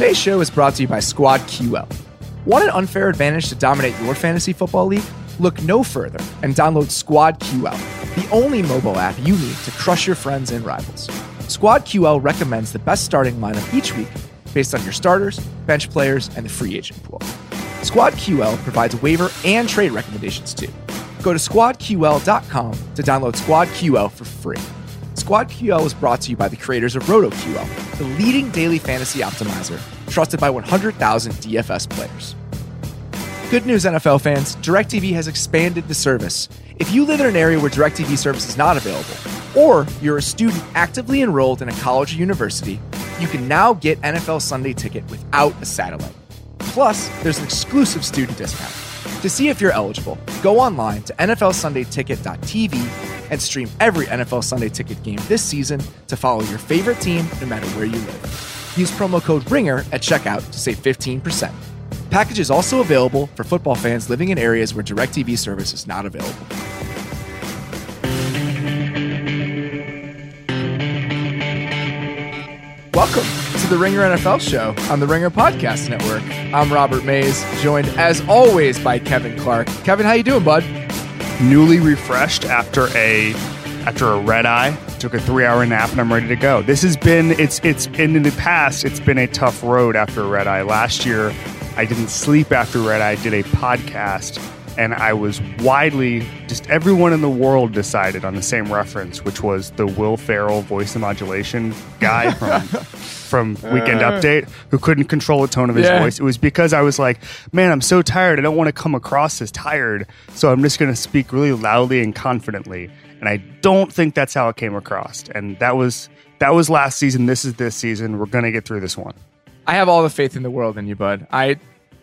Today's show is brought to you by Squad QL. Want an unfair advantage to dominate your fantasy football league? Look no further and download Squad QL, the only mobile app you need to crush your friends and rivals. Squad QL recommends the best starting lineup each week based on your starters, bench players, and the free agent pool. Squad QL provides waiver and trade recommendations too. Go to squadql.com to download Squad QL for free. Squad QL is brought to you by the creators of RotoQL, the leading daily fantasy optimizer trusted by 100,000 DFS players. Good news, NFL fans DirecTV has expanded the service. If you live in an area where DirecTV service is not available, or you're a student actively enrolled in a college or university, you can now get NFL Sunday Ticket without a satellite. Plus, there's an exclusive student discount. To see if you're eligible, go online to NFLSundayTicket.tv and stream every NFL Sunday Ticket game this season to follow your favorite team no matter where you live. Use promo code RINGER at checkout to save 15%. Package is also available for football fans living in areas where DirecTV service is not available. Welcome to the Ringer NFL show on the Ringer Podcast Network. I'm Robert Mays, joined as always by Kevin Clark. Kevin, how you doing, bud? Newly refreshed after a after a red eye. Took a three hour nap and I'm ready to go. This has been it's it's in the past it's been a tough road after a red eye. Last year I didn't sleep after red eye. Did a podcast and I was widely just everyone in the world decided on the same reference, which was the Will Ferrell voice modulation guy from from Weekend Uh. Update who couldn't control the tone of his Yeah. voice. It was because I was like, man, I'm so tired. I don't want to come across as tired, so I'm just going to speak really loudly and confidently. And I don't think that's how it came across. And that was that was last season. This is this season. We're going to get through this one. I have all the faith in the world in you, bud. I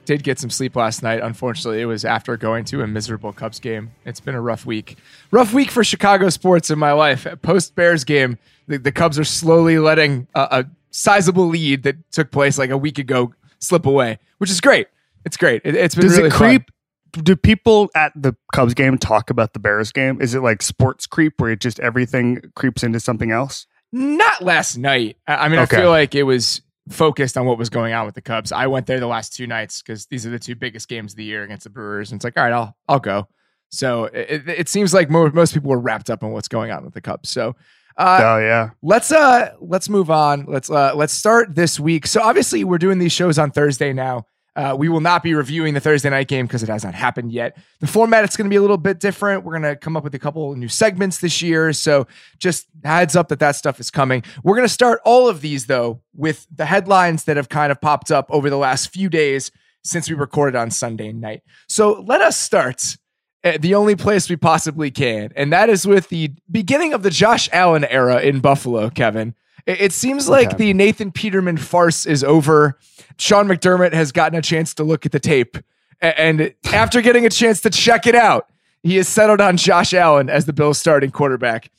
did get some sleep last night. Unfortunately, it was after going to a miserable Cubs game. It's been a rough week. Rough week for Chicago sports in my life. Post Bears game, the, the Cubs are slowly letting a, a sizable lead that took place like a week ago slip away, which is great. It's great. It, has been Does really it fun. creep? Do people at the Cubs game talk about the Bears game? Is it like sports creep where it just everything creeps into something else? Not last night. I I mean, Okay. I feel like it was focused on what was going on with the Cubs. I went there the last two nights because these are the two biggest games of the year against the Brewers, and it's like, all right, I'll I'll go. So it, it- seems like mo- most people were wrapped up in what's going on with the Cubs. So uh, oh yeah. let's uh let's move on. Let's uh let's start this week. So obviously we're doing these shows on Thursday now. Uh, we will not be reviewing the Thursday night game because it has not happened yet. The format it's going to be a little bit different. We're going to come up with a couple new segments this year, so just heads up that that stuff is coming. We're going to start all of these though with the headlines that have kind of popped up over the last few days since we recorded on Sunday night. So let us start at the only place we possibly can, and that is with the beginning of the Josh Allen era in Buffalo, Kevin. It, it seems like Okay. the Nathan Peterman farce is over. Sean McDermott has gotten a chance to look at the tape, and after getting a chance to check it out, he has settled on Josh Allen as the Bills' starting quarterback.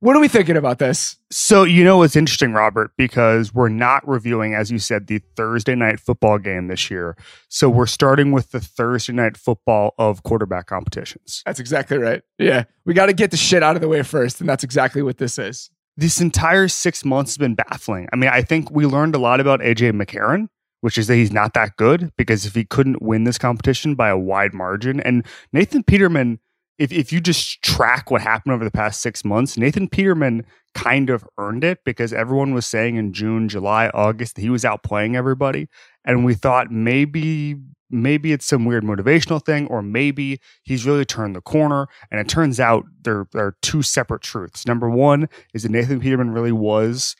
What are we thinking about this? So you know what's interesting, Robert, because we're not reviewing, as you said, the Thursday night football game this year. So we're starting with the Thursday night football of quarterback competitions. That's exactly right. Yeah, we got to get the shit out of the way first, and that's exactly what this is. This entire six months has been baffling. I mean, I think we learned a lot about AJ McCarron, which is that he's not that good because if he couldn't win this competition by a wide margin, and Nathan Peterman, if, if you just track what happened over the past six months, Nathan Peterman kind of earned it because everyone was saying in June, July, August that he was outplaying everybody. And we thought maybe maybe it's some weird motivational thing, or maybe he's really turned the corner. And it turns out there, there are two separate truths. Number one is that Nathan Peterman really was,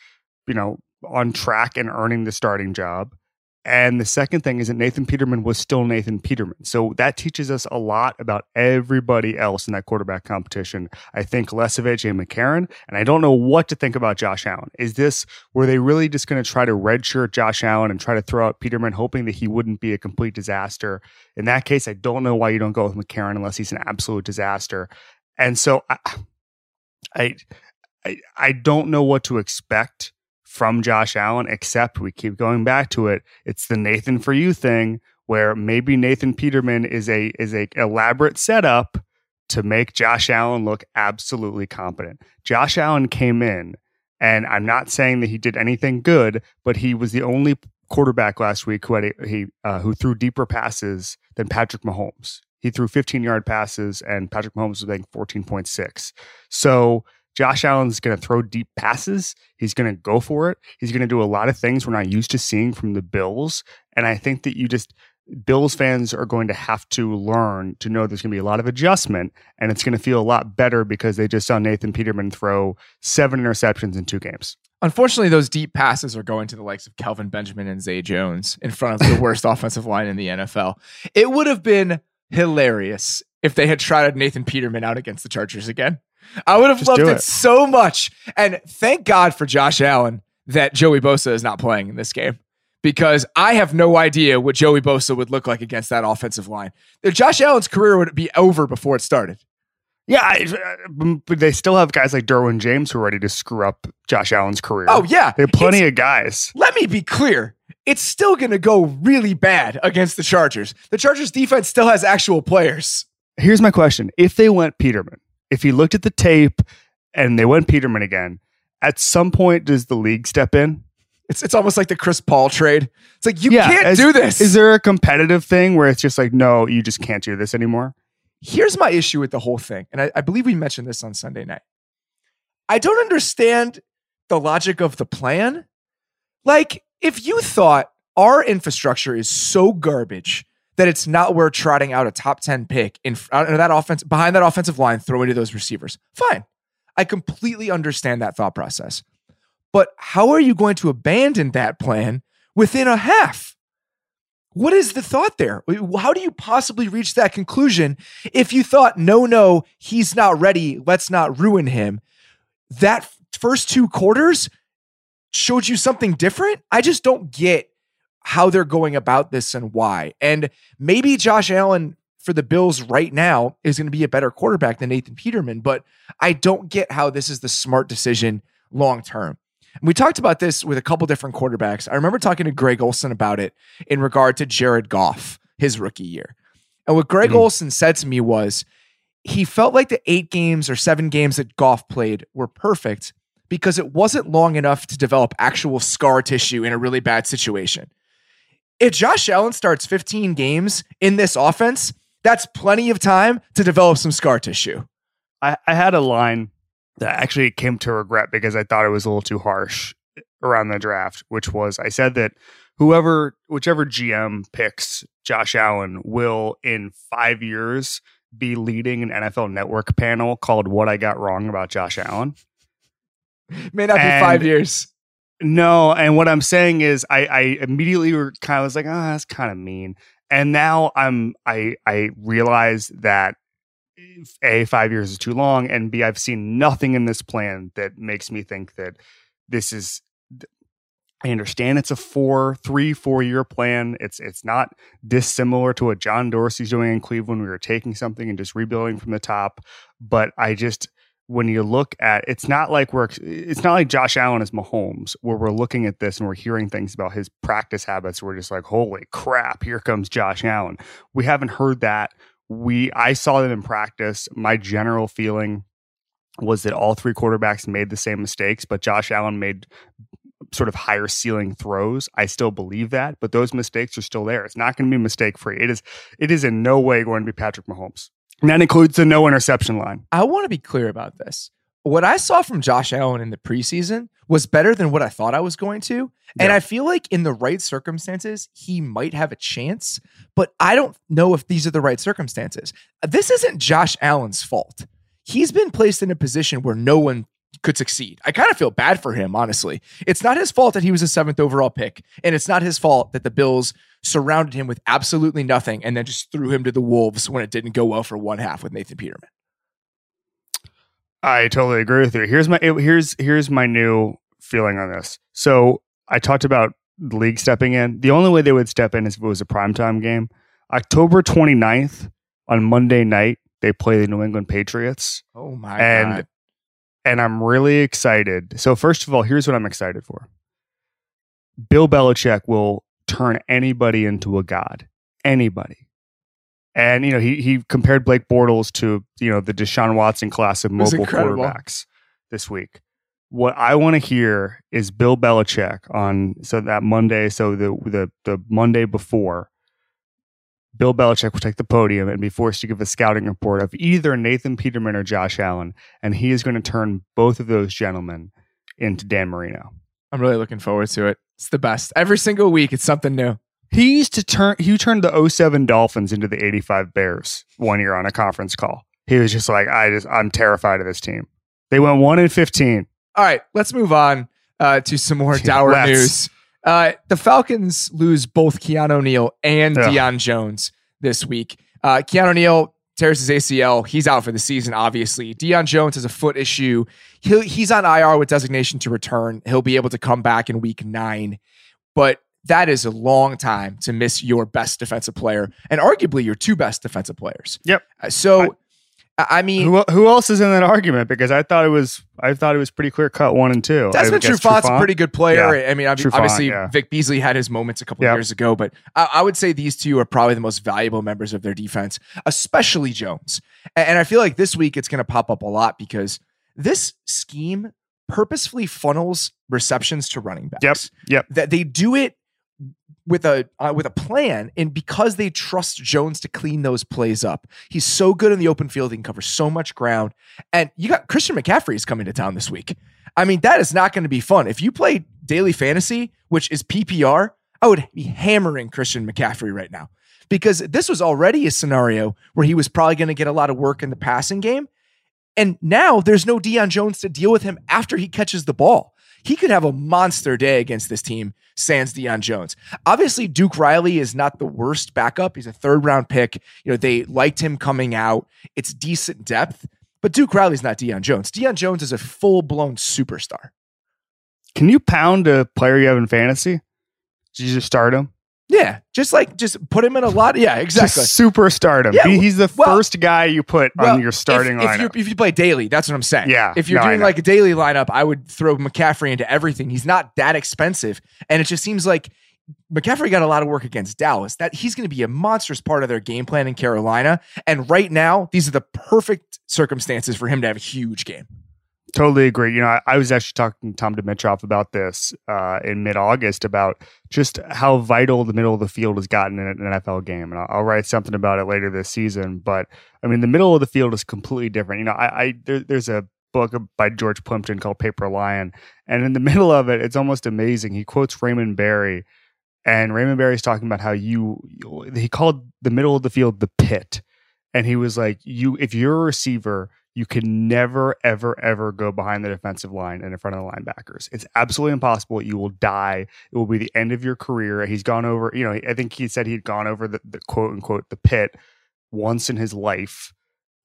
you know, on track and earning the starting job. And the second thing is that Nathan Peterman was still Nathan Peterman. So that teaches us a lot about everybody else in that quarterback competition. I think less of AJ McCarron, and I don't know what to think about Josh Allen. Is this, were they really just going to try to redshirt Josh Allen and try to throw out Peterman, hoping that he wouldn't be a complete disaster? In that case, I don't know why you don't go with McCarron unless he's an absolute disaster. And so I, I, I, I don't know what to expect from Josh Allen, except we keep going back to it. It's the Nathan for you thing where maybe Nathan Peterman is a is a elaborate setup to make Josh Allen look absolutely competent. Josh Allen came in And I'm not saying that he did anything good, but he was the only quarterback last week who had a, he uh, who threw deeper passes than Patrick Mahomes. He threw 15 yard passes, and Patrick Mahomes was making 14.6. So Josh Allen's going to throw deep passes. He's going to go for it. He's going to do a lot of things we're not used to seeing from the Bills. And I think that you just Bills fans are going to have to learn to know there's going to be a lot of adjustment and it's going to feel a lot better because they just saw Nathan Peterman throw seven interceptions in two games. Unfortunately, those deep passes are going to the likes of Kelvin Benjamin and Zay Jones in front of the worst offensive line in the NFL. It would have been hilarious if they had trotted Nathan Peterman out against the Chargers again. I would have just loved it. it so much. And thank God for Josh Allen that Joey Bosa is not playing in this game because I have no idea what Joey Bosa would look like against that offensive line. Josh Allen's career would be over before it started. Yeah, I, uh, but they still have guys like Derwin James who are ready to screw up Josh Allen's career. Oh yeah, they have plenty it's, of guys. Let me be clear: it's still going to go really bad against the Chargers. The Chargers defense still has actual players. Here's my question: If they went Peterman, if he looked at the tape and they went Peterman again, at some point does the league step in? It's it's almost like the Chris Paul trade. It's like you yeah, can't as, do this. Is there a competitive thing where it's just like, no, you just can't do this anymore? Here's my issue with the whole thing, and I, I believe we mentioned this on Sunday night. I don't understand the logic of the plan. Like, if you thought our infrastructure is so garbage that it's not worth trotting out a top 10 pick in uh, that offense behind that offensive line, throwing to those receivers, fine. I completely understand that thought process. But how are you going to abandon that plan within a half? What is the thought there? How do you possibly reach that conclusion if you thought, no, no, he's not ready, let's not ruin him? That first two quarters showed you something different? I just don't get how they're going about this and why. And maybe Josh Allen for the Bills right now is going to be a better quarterback than Nathan Peterman, but I don't get how this is the smart decision long term. We talked about this with a couple different quarterbacks. I remember talking to Greg Olsen about it in regard to Jared Goff, his rookie year. And what Greg mm-hmm. Olsen said to me was he felt like the eight games or seven games that Goff played were perfect because it wasn't long enough to develop actual scar tissue in a really bad situation. If Josh Allen starts 15 games in this offense, that's plenty of time to develop some scar tissue. I, I had a line that actually came to regret because I thought it was a little too harsh around the draft, which was I said that whoever, whichever GM picks Josh Allen will in five years be leading an NFL network panel called What I Got Wrong About Josh Allen. May not and be five years. No, and what I'm saying is I, I immediately kind of was like, oh, that's kind of mean. And now I'm I I realize that a five years is too long and b i've seen nothing in this plan that makes me think that this is i understand it's a four three four year plan it's it's not dissimilar to what john dorsey's doing in cleveland we were taking something and just rebuilding from the top but i just when you look at it's not like we're it's not like Josh Allen is Mahomes where we're looking at this and we're hearing things about his practice habits we're just like holy crap here comes Josh Allen we haven't heard that we I saw them in practice. My general feeling was that all three quarterbacks made the same mistakes, but Josh Allen made sort of higher ceiling throws. I still believe that, but those mistakes are still there. It's not going to be mistake free. It is it is in no way going to be Patrick Mahomes. And that includes the no interception line. I want to be clear about this. What I saw from Josh Allen in the preseason was better than what I thought I was going to. And I feel like in the right circumstances, he might have a chance, but I don't know if these are the right circumstances. This isn't Josh Allen's fault. He's been placed in a position where no one could succeed. I kind of feel bad for him, honestly. It's not his fault that he was a seventh overall pick, and it's not his fault that the Bills surrounded him with absolutely nothing and then just threw him to the Wolves when it didn't go well for one half with Nathan Peterman. I totally agree with you. Here's my here's here's my new feeling on this. So I talked about the league stepping in. The only way they would step in is if it was a primetime game. October 29th on Monday night, they play the New England Patriots. Oh my and, god. And I'm really excited. So first of all, here's what I'm excited for. Bill Belichick will turn anybody into a god. Anybody. And you know, he he compared Blake Bortles to you know the Deshaun Watson class of mobile quarterbacks this week. what I want to hear is Bill Belichick on so that Monday, so the the the Monday before. Bill Belichick will take the podium and be forced to give a scouting report of either Nathan Peterman or Josh Allen, and he is going to turn both of those gentlemen into Dan Marino. I'm really looking forward to it. It's the best. Every single week, it's something new. He used to turn. He turned the 07 Dolphins into the 85 Bears one year on a conference call. He was just like, I just, I'm terrified of this team. They went one in 15. All right, let's move on uh, to some more dour Let's. news. Uh, the Falcons lose both Keanu Neal and Ugh. Deion Jones this week. Uh, Keanu Neal tears his ACL. He's out for the season, obviously. Deion Jones has a foot issue. He'll, he's on IR with designation to return. He'll be able to come back in week nine. But that is a long time to miss your best defensive player and arguably your two best defensive players. Yep. Uh, So, I, I mean, Who, who else is in that argument? Because I thought it was, I thought it was pretty clear cut one and two. Desmond Trufant's a pretty good player. Yeah. I mean, Trufant, obviously, yeah. Vic Beasley had his moments a couple Yep. years ago, but I, I would say these two are probably the most valuable members of their defense, especially Jones. A- And, I feel like this week it's going to pop up a lot because this scheme purposefully funnels receptions to running backs. Yep. Yep. That they do it with a uh, with a plan, and because they trust Jones to clean those plays up, he's so good in the open field. He can cover so much ground. And you got Christian McCaffrey is coming to town this week. I mean, that is not going to be fun. If you play daily fantasy, which is PPR, I would be hammering Christian McCaffrey right now because this was already a scenario where he was probably going to get a lot of work in the passing game. And now there's no Deion Jones to deal with him after he catches the ball. He could have a monster day against this team, sans Deion Jones. Obviously, Duke Riley is not the worst backup. He's a third round pick. You know, they liked him coming out. It's decent depth, but Duke Riley's not Deion Jones. Deion Jones is a full blown superstar. Can you pound a player you have in fantasy? Did you just start him? Yeah, just like just put him in a lot. Yeah, exactly. Just super stardom. Yeah, he's the well- first guy you put Well, on your starting if, if, lineup. you, if you play daily, that's what I'm saying. Yeah, If you're no, doing like a daily lineup, I would throw McCaffrey into everything. He's not that expensive, and it just seems like McCaffrey got a lot of work against Dallas. That he's going to be a monstrous part of their game plan in Carolina. And right now, these are the perfect circumstances for him to have a huge game. Totally agree. You know, I, I was actually talking to Tom Dimitroff about this uh, in mid-August about just how vital the middle of the field has gotten in an NFL game, and I'll, I'll write something about it later this season. But I mean, the middle of the field is completely different. You know, I, I there, there's a book by George Plimpton called Paper Lion, and in the middle of it, it's almost amazing. He quotes Raymond Berry, and Raymond Berry's talking about how you he called the middle of the field the pit, and he was like, you if you're a receiver you can never, ever, ever go behind the defensive line and in front of the linebackers. It's absolutely impossible. You will die. It will be the end of your career. He's gone over, you know, I think he said he'd gone over the, the quote unquote the pit once in his life.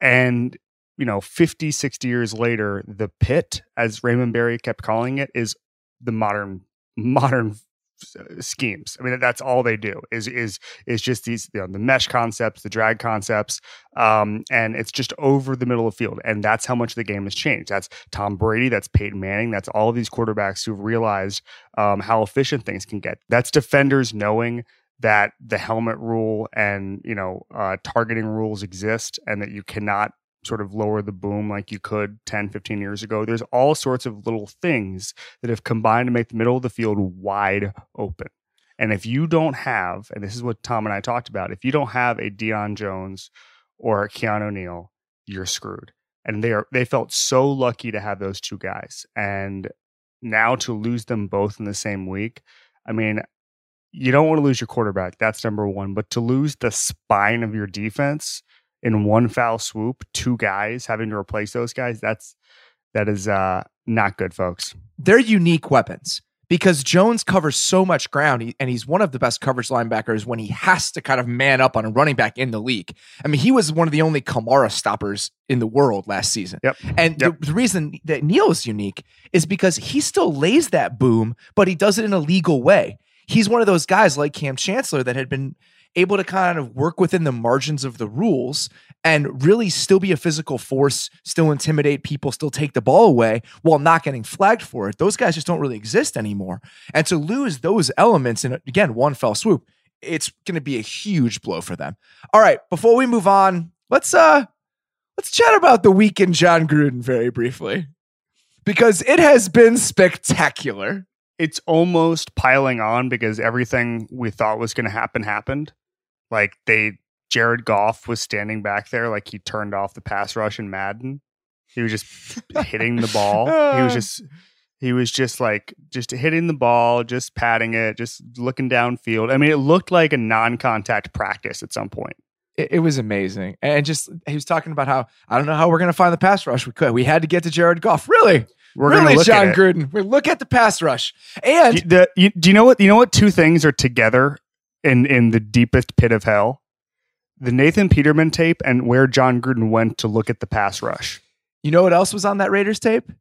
And, you know, 50, 60 years later, the pit, as Raymond Berry kept calling it, is the modern, modern schemes. I mean, that's all they do is is is just these you know, the mesh concepts, the drag concepts, um, and it's just over the middle of the field, and that's how much the game has changed. That's Tom Brady, that's Peyton Manning, that's all of these quarterbacks who've realized um, how efficient things can get. That's defenders knowing that the helmet rule and you know uh, targeting rules exist, and that you cannot sort of lower the boom like you could 10 15 years ago there's all sorts of little things that have combined to make the middle of the field wide open and if you don't have, and this is what Tom and I talked about, if you don't have a Deion Jones or a Keanu Neal, you're screwed. And they are they felt so lucky to have those two guys. And now to lose them both in the same week, I mean, you don't want to lose your quarterback. That's number one. But to lose the spine of your defense in one foul swoop, two guys having to replace those guys, that's that is uh not good, folks. They're unique weapons because Jones covers so much ground and he's one of the best coverage linebackers when he has to kind of man up on a running back in the league. I mean, he was one of the only Kamara stoppers in the world last season. Yep. And Yep. the, the reason that Neal is unique is because he still lays that boom, but he does it in a legal way. He's one of those guys like Kam Chancellor that had been able to kind of work within the margins of the rules and really still be a physical force, still intimidate people, still take the ball away while not getting flagged for it. Those guys just don't really exist anymore. And to lose those elements in again one fell swoop, it's going to be a huge blow for them. All right, before we move on, let's uh let's chat about the week in Jon Gruden very briefly. because it has been spectacular. It's almost piling on because everything we thought was going to happen happened. Like they, Jared Goff was standing back there like he turned off the pass rush in Madden. He was just hitting the ball. He was oh. just he was just like just hitting the ball, just patting it, just looking downfield. I mean, it looked like a non-contact practice at some point. It, it was amazing, and just he was talking about how I don't know how we're going to find the pass rush. We could. We had to get to Jared Goff. Really, We're really, gonna look Jon. Gruden. We look at the pass rush, and You- the- you- do you know what? You know what? Two things are together in in the deepest pit of hell: the Nathan Peterman tape and where Jon Gruden went to look at the pass rush. you know what else was on that Raiders tape?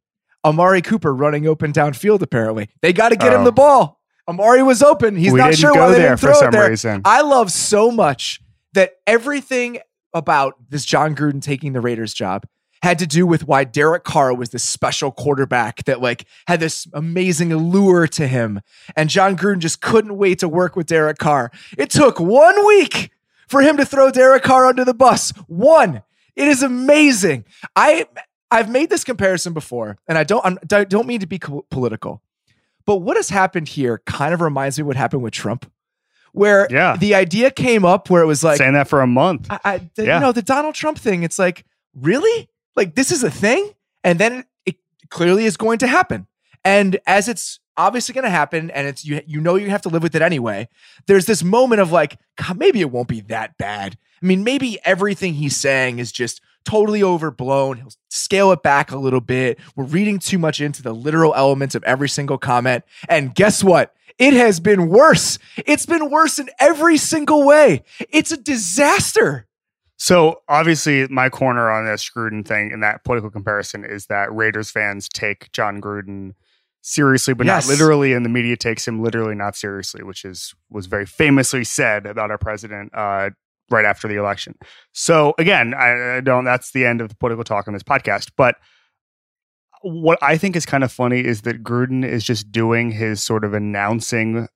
Amari Cooper running open downfield. Apparently, they got to get him Oh. the ball. Amari was open. He's we not sure why they there didn't for throw some it there. reason. I love so much that everything about this Jon Gruden taking the Raiders job had to do with why Derek Carr was this special quarterback that like had this amazing allure to him. And Jon Gruden just couldn't wait to work with Derek Carr. It took one week for him to throw Derek Carr under the bus. One. It is amazing. I I've made this comparison before, and I don't I'm, don't mean to be political, but what has happened here kind of reminds me what happened with Trump, where Yeah. the idea came up where it was like, Saying that for a month. I, I the, Yeah. you know, the Donald Trump thing. It's like, really, like this is a thing, and then it clearly is going to happen. And as it's obviously going to happen, and it's you, you know, you have to live with it anyway. There's this moment of like, God, maybe it won't be that bad. I mean, maybe everything he's saying is just totally overblown. He'll scale it back a little bit. We're reading too much into the literal elements of every single comment. And guess what? It has been worse. It's been worse in every single way. It's a disaster. So obviously, my corner on this Gruden thing and that political comparison is that Raiders fans take Jon Gruden seriously, but Yes. not literally, and the media takes him literally not seriously, which is was very famously said about our president uh, right after the election. So again, I, I don't. That's the end of the political talk on this podcast, but. What I think is kind of funny is that Gruden is just doing his sort of announcing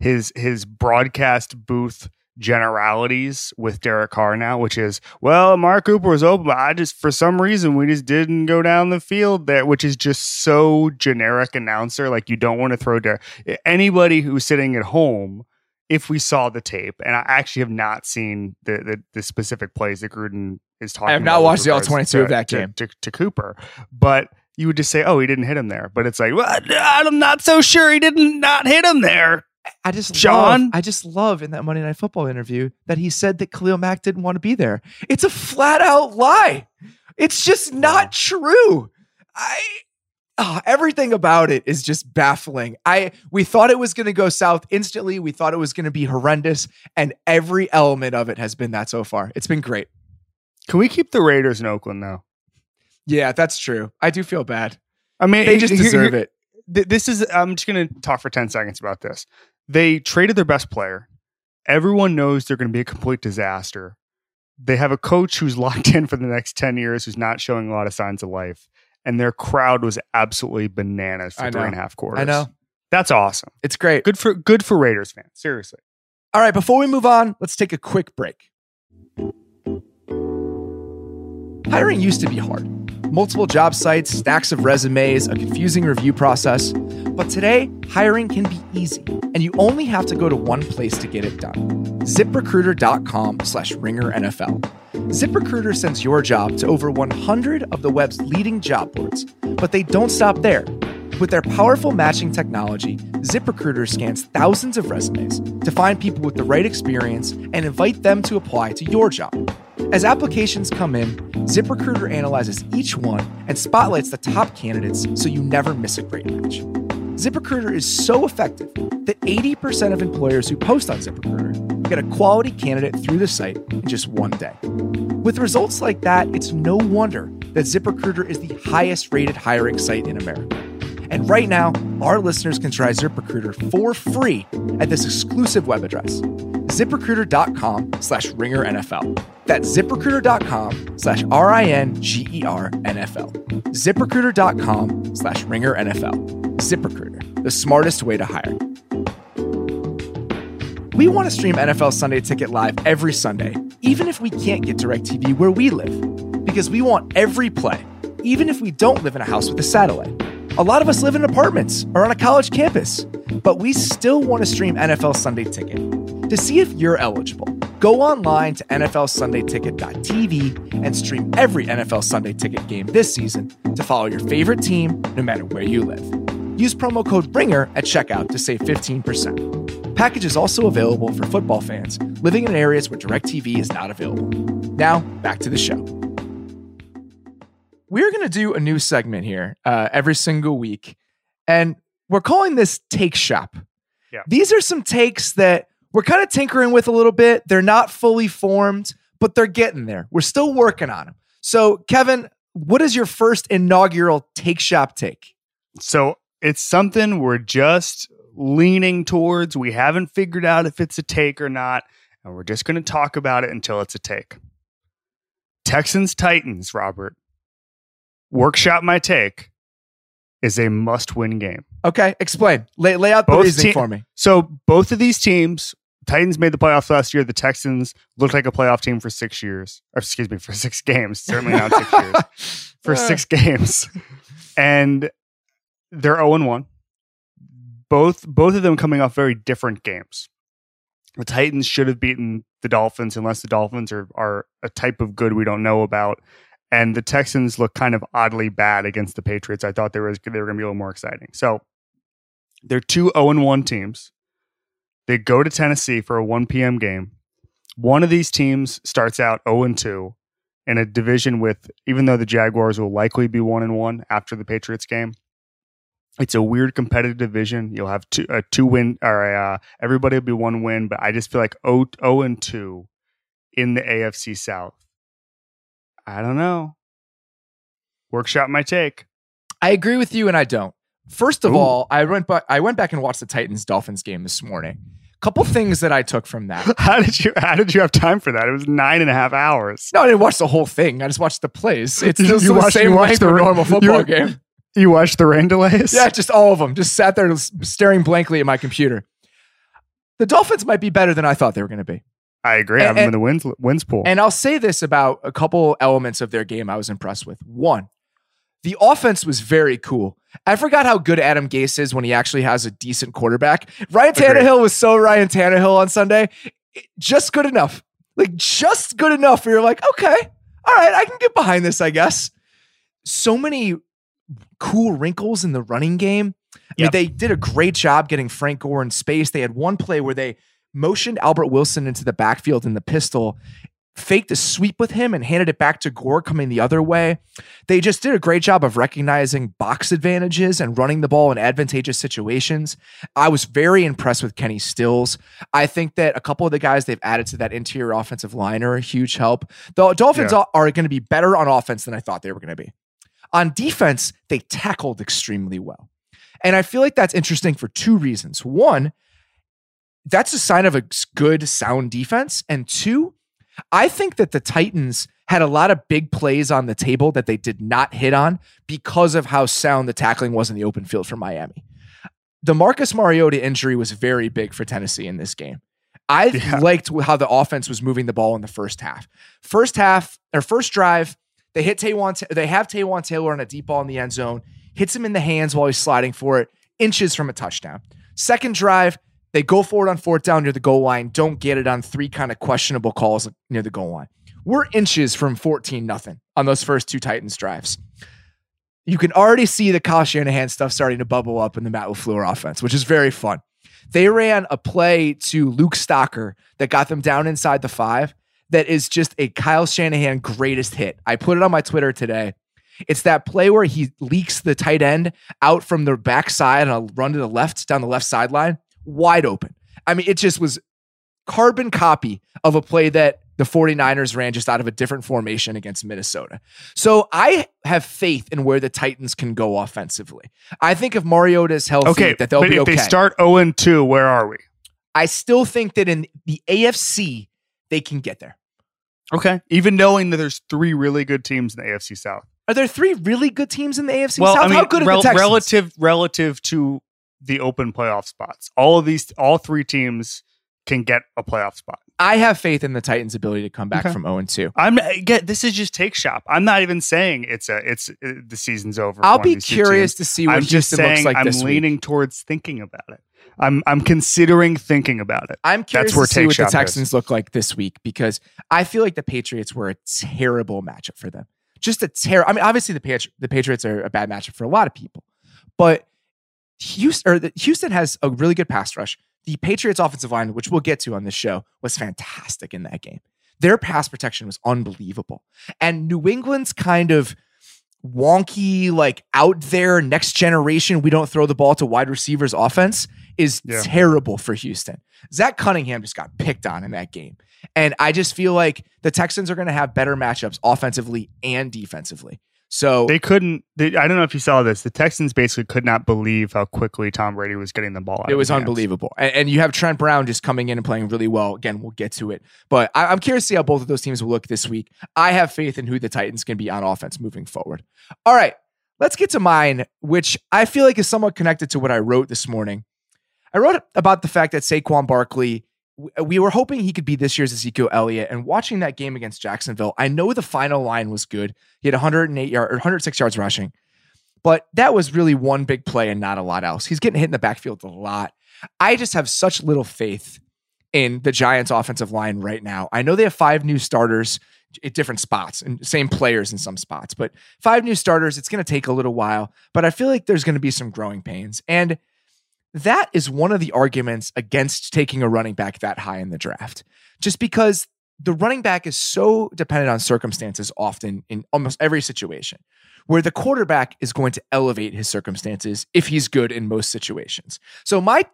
his his broadcast booth generalities with Derek Carr now, which is, well, Amari Cooper was open, but I just, for some reason, we just didn't go down the field there, which is just so generic announcer. Like, you don't want to throw Derek. Anybody who's sitting at home, if we saw the tape, and I actually have not seen the the, the specific plays that Gruden is talking I have not watched the all regards 22 of to- that to- game. To, to Cooper, but you would just say, oh, he didn't hit him there. But it's like, well, I'm not so sure he didn't not hit him there. I just John? love, I just love in that Monday Night Football interview that he said that Khalil Mack didn't want to be there. It's a flat out lie. It's just not true. I ah, everything about it is just baffling. I we thought it was going to go south instantly. We thought it was going to be horrendous, and every element of it has been that so far. It's been great. Can we keep the Raiders in Oakland though? Yeah, that's true. I do feel bad. I mean, They just deserve it. This is. I'm just going to talk for ten seconds about this. They traded their best player. Everyone knows they're going to be a complete disaster. They have a coach who's locked in for the next ten years, who's not showing a lot of signs of life, and their crowd was absolutely bananas for three and a half quarters. I know. That's awesome. It's great. Good for good for Raiders fans. Seriously. All right, before we move on, let's take a quick break. Hiring used to be hard. Multiple job sites, stacks of resumes, a confusing review process. But today, hiring can be easy, and you only have to go to one place to get it done. ZipRecruiter.com slash ringer NFL. ZipRecruiter sends your job to over 100 of the web's leading job boards, but they don't stop there. With their powerful matching technology, ZipRecruiter scans thousands of resumes to find people with the right experience and invite them to apply to your job. As applications come in, ZipRecruiter analyzes each one and spotlights the top candidates so you never miss a great match. ZipRecruiter is so effective that 80% of employers who post on ZipRecruiter get a quality candidate through the site in just one day. With results like that, it's no wonder that ZipRecruiter is the highest rated hiring site in America. And right now, our listeners can try ZipRecruiter for free at this exclusive web address, ziprecruiter.com slash ringer NFL. That's ziprecruiter.com slash R-I-N-G-E-R NFL. ziprecruiter.com slash ringer NFL. ZipRecruiter, the smartest way to hire. We want to stream NFL Sunday Ticket live every Sunday, even if we can't get DirecTV where we live, because we want every play, even if we don't live in a house with a satellite. A lot of us live in apartments or on a college campus, but we still want to stream NFL Sunday Ticket. To see if you're eligible, go online to NFLSundayTicket.tv and stream every NFL Sunday Ticket game this season to follow your favorite team no matter where you live. Use promo code RINGER at checkout to save 15%. Package is also available for football fans living in areas where DirecTV is not available. Now, back to the show. We're going to do a new segment here uh, every single week, and we're calling this Take Shop. Yeah. These are some takes that we're kind of tinkering with a little bit. They're not fully formed, but they're getting there. We're still working on them. So, Kevin, what is your first inaugural Take Shop take? So it's something we're just leaning towards. We haven't figured out if it's a take or not, and we're just going to talk about it until it's a take. Texans Titans, Robert. Workshop my take is a must-win game. Okay, explain. Lay, lay out the Both reasoning te- for me. So both of these teams, Titans made the playoffs last year. The Texans looked like a playoff team for six years, or excuse me, for six games. Certainly not six years. For Uh. six games, and they're zero and one. Both both of them coming off very different games. The Titans should have beaten the Dolphins, unless the Dolphins are are a type of good we don't know about. And the Texans look kind of oddly bad against the Patriots. I thought they were they were going to be a little more exciting. So they're two zero and one teams. They go to Tennessee for a 1 p.m. game. One of these teams starts out 0 and 2 in a division with, even though the Jaguars will likely be 1 and 1 after the Patriots game, it's a weird competitive division. You'll have two, a two win, or uh, everybody will be one win, but I just feel like 0, 0 and 2 in the AFC South. I don't know. Workshop my take. I agree with you, and I don't. First of Ooh. all, I went back. I went back and watched the Titans Dolphins game this morning. Couple things that I took from that. How did you how did you have time for that? It was nine and a half hours. No, I didn't watch the whole thing. I just watched the plays. It's You- you the watched- same you watched the a normal you- football game. You watched the rain delays? Yeah, just all of them. Just sat there staring blankly at my computer. The Dolphins might be better than I thought they were going to be. I agree. And- I'm in the wins wins pool. And I'll say this about a couple elements of their game I was impressed with. One, the offense was very cool. I forgot how good Adam Gase is when he actually has a decent quarterback. Ryan Agreed. Tannehill was so Ryan Tannehill on Sunday. Just good enough. Like, just good enough where you're like, okay, all right, I can get behind this, I guess. So many cool wrinkles in the running game. I mean, they did a great job getting Frank Gore in space. They had one play where they motioned Albert Wilson into the backfield in the pistol, faked a sweep with him, and handed it back to Gore coming the other way. They just did a great job of recognizing box advantages and running the ball in advantageous situations. I was very impressed with Kenny Stills. I think that a couple of the guys they've added to that interior offensive line are a huge help. The Dolphins Yeah. are going to be better on offense than I thought they were going to be. On defense, they tackled extremely well. And I feel like that's interesting for two reasons. One, that's a sign of a good, sound defense. And two, I think that the Titans had a lot of big plays on the table that they did not hit on because of how sound the tackling was in the open field for Miami. The Marcus Mariota injury was very big for Tennessee in this game. I Yeah. liked how the offense was moving the ball in the first half. First half, or first drive, they hit Taywan. They have Taywan Taylor on a deep ball in the end zone, hits him in the hands while he's sliding for it, inches from a touchdown. Second drive, they go for it on fourth down near the goal line, don't get it on three kind of questionable calls near the goal line. We're inches from 14 nothing on those first two Titans drives. You can already see the Kyle Shanahan stuff starting to bubble up in the Matt LaFleur offense, which is very fun. They ran a play to Luke Stocker that got them down inside the five that is just a Kyle Shanahan greatest hit. I put it on my Twitter today. It's that play where he leaks the tight end out from the backside and a run to the left down the left sideline, wide open. I mean, it just was carbon copy of a play that the 49ers ran just out of a different formation against Minnesota. So I have faith in where the Titans can go offensively. I think if Mariota is healthy, okay, that they'll but be if okay. they start 0 and 2, where are we? I still think that in the AFC, they can get there. Okay. Even knowing that there's three really good teams in the AFC South. Are there three really good teams in the AFC well, South? I mean, How good are the Texans? relative relative to the open playoff spots. All of these, all three teams can get a playoff spot. I have faith in the Titans' ability to come back Okay. from 0 and 2. I'm get this is just take shop. I'm not even saying it's a it's uh, the season's over. I'll be curious to see what I'm just saying looks like I'm leaning week. towards thinking about it. I'm I'm considering thinking about it. I'm curious where to see what the shop is. Texans look like this week because I feel like the Patriots were a terrible matchup for them. Just a terrible. I mean, obviously the Patri- the Patriots are a bad matchup for a lot of people, but Houston or the, Houston has a really good pass rush. The Patriots offensive line, which we'll get to on this show, was fantastic in that game. Their pass protection was unbelievable, and New England's kind of wonky, like out there next generation. We don't throw the ball to wide receivers offense is Yeah. terrible for Houston. Zach Cunningham just got picked on in that game. And I just feel like the Texans are going to have better matchups offensively and defensively. So They couldn't. They, I don't know if you saw this. The Texans basically could not believe how quickly Tom Brady was getting the ball. Out it was unbelievable. And, and you have Trent Brown just coming in and playing really well. Again, we'll get to it. But I, I'm curious to see how both of those teams will look this week. I have faith in who the Titans can be on offense moving forward. All right, let's get to mine, which I feel like is somewhat connected to what I wrote this morning. I wrote about the fact that Saquon Barkley, Uh, we were hoping he could be this year's Ezekiel Elliott. And watching that game against Jacksonville, I know the final line was good. He had 108 yard or 106 yards rushing, but that was really one big play and not a lot else. He's getting hit in the backfield a lot. I just have such little faith in the Giants offensive line right now. I know they have five new starters at different spots and same players in some spots, but five new starters, it's going to take a little while, but I feel like there's going to be some growing pains. And that is one of the arguments against taking a running back that high in the draft. Just because the running back is so dependent on circumstances often in almost every situation, where the quarterback is going to elevate his circumstances if he's good in most situations. So, my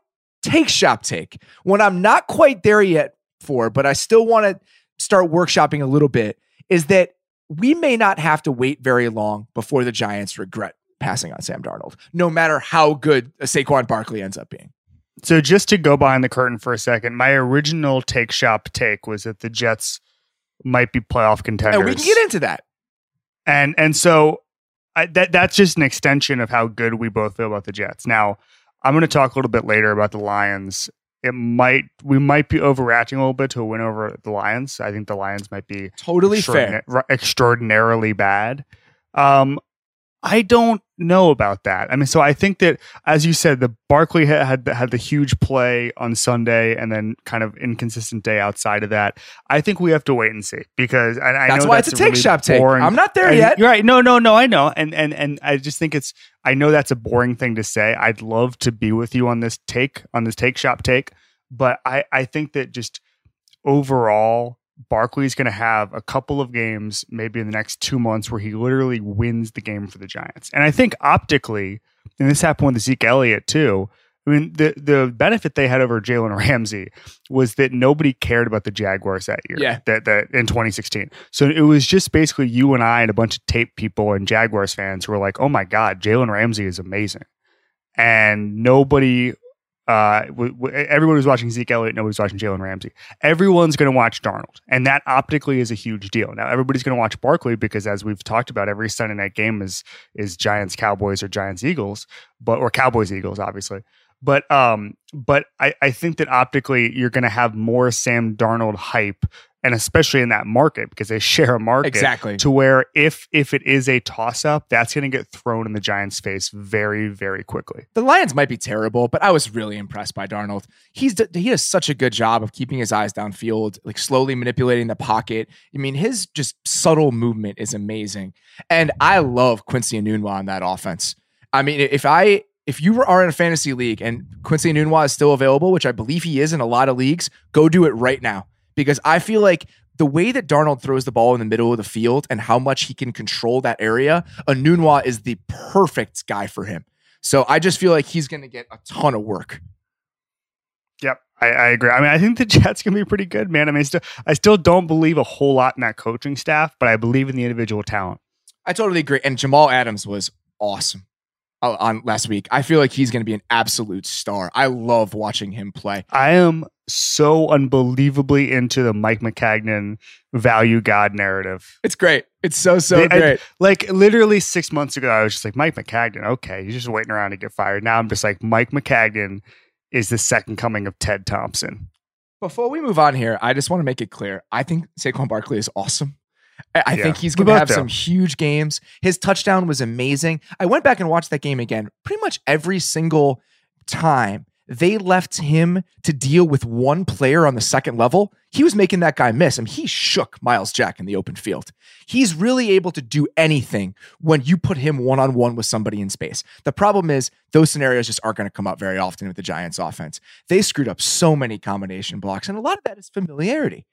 take shop take, when I'm not quite there yet for, but I still want to start workshopping a little bit, is that we may not have to wait very long before the Giants regret passing on Sam Darnold, no matter how good Saquon Barkley ends up being. So just to go behind the curtain for a second, my original take shop take was that the Jets might be playoff contenders. And we can get into that. and and so I, that that's just an extension of how good we both feel about the Jets. Now, I'm going to talk a little bit later about the Lions. It might we might be overreacting a little bit to a win over the Lions. I think the Lions might be Totally fair. extraordinarily bad. Um, I don't know about that. I mean, so I think that, as you said, the Barkley had had, had the huge play on Sunday, and then kind of inconsistent day outside of that. I think we have to wait and see because and I That's know why that's it's a take really shop take. boring- I'm not there and yet. You're right. No, no, no. I know, and and and I just think it's. I know that's a boring thing to say. I'd love to be with you on this take on this take shop take, but I I think that just overall, Barkley's going to have a couple of games, maybe in the next two months, where he literally wins the game for the Giants. And I think optically, and this happened with Zeke Elliott too. I mean, the the benefit they had over Jalen Ramsey was that nobody cared about the Jaguars that year. Yeah. That that in 2016. So it was just basically you and I and a bunch of tape people and Jaguars fans who were like, "Oh my God, Jalen Ramsey is amazing," and nobody. Uh, w- w- everyone was watching Zeke Elliott. nobody's watching Jalen Ramsey. Everyone's going to watch Darnold, and that optically is a huge deal. Now everybody's going to watch Barkley because, as we've talked about, every Sunday night game is is Giants Cowboys or Giants Eagles, but or Cowboys Eagles, obviously. But um, but I, I think that optically you're going to have more Sam Darnold hype, and especially in that market because they share a market Exactly. to where if if it is a toss up, that's going to get thrown in the Giants' face very very quickly. The Lions might be terrible, but I was really impressed by Darnold. He's he does such a good job of keeping his eyes downfield, like slowly manipulating the pocket. I mean, his just subtle movement is amazing, and I love Quincy Enunwa on that offense. I mean, if I if you are in a fantasy league and Quincy Enunwa is still available, which I believe he is in a lot of leagues, go do it right now because I feel like the way that Darnold throws the ball in the middle of the field and how much he can control that area, Enunwa is the perfect guy for him. So I just feel like he's going to get a ton of work. Yep, I, I agree. I mean, I think the Jets can be pretty good, man. I mean, I still, I still don't believe a whole lot in that coaching staff, but I believe in the individual talent. I totally agree. And Jamal Adams was awesome uh, on last week. I feel like he's going to be an absolute star. I love watching him play. I am so unbelievably into the Mike Maccagnan value God narrative. It's great. It's so so I- great. Like literally six months ago, I was just like Mike Maccagnan. Okay, he's just waiting around to get fired. Now I'm just like Mike Maccagnan is the second coming of Ted Thompson. Before we move on here, I just want to make it clear. I think Saquon Barkley is awesome. I, I Yeah, think he's going to have some huge games. His touchdown was amazing. I went back and watched that game again. Pretty much every single time they left him to deal with one player on the second level, he was making that guy miss. I mean, he shook Myles Jack in the open field. He's really able to do anything when you put him one on one with somebody in space. The problem is those scenarios just aren't going to come up very often with the Giants offense. They screwed up so many combination blocks, and a lot of that is familiarity.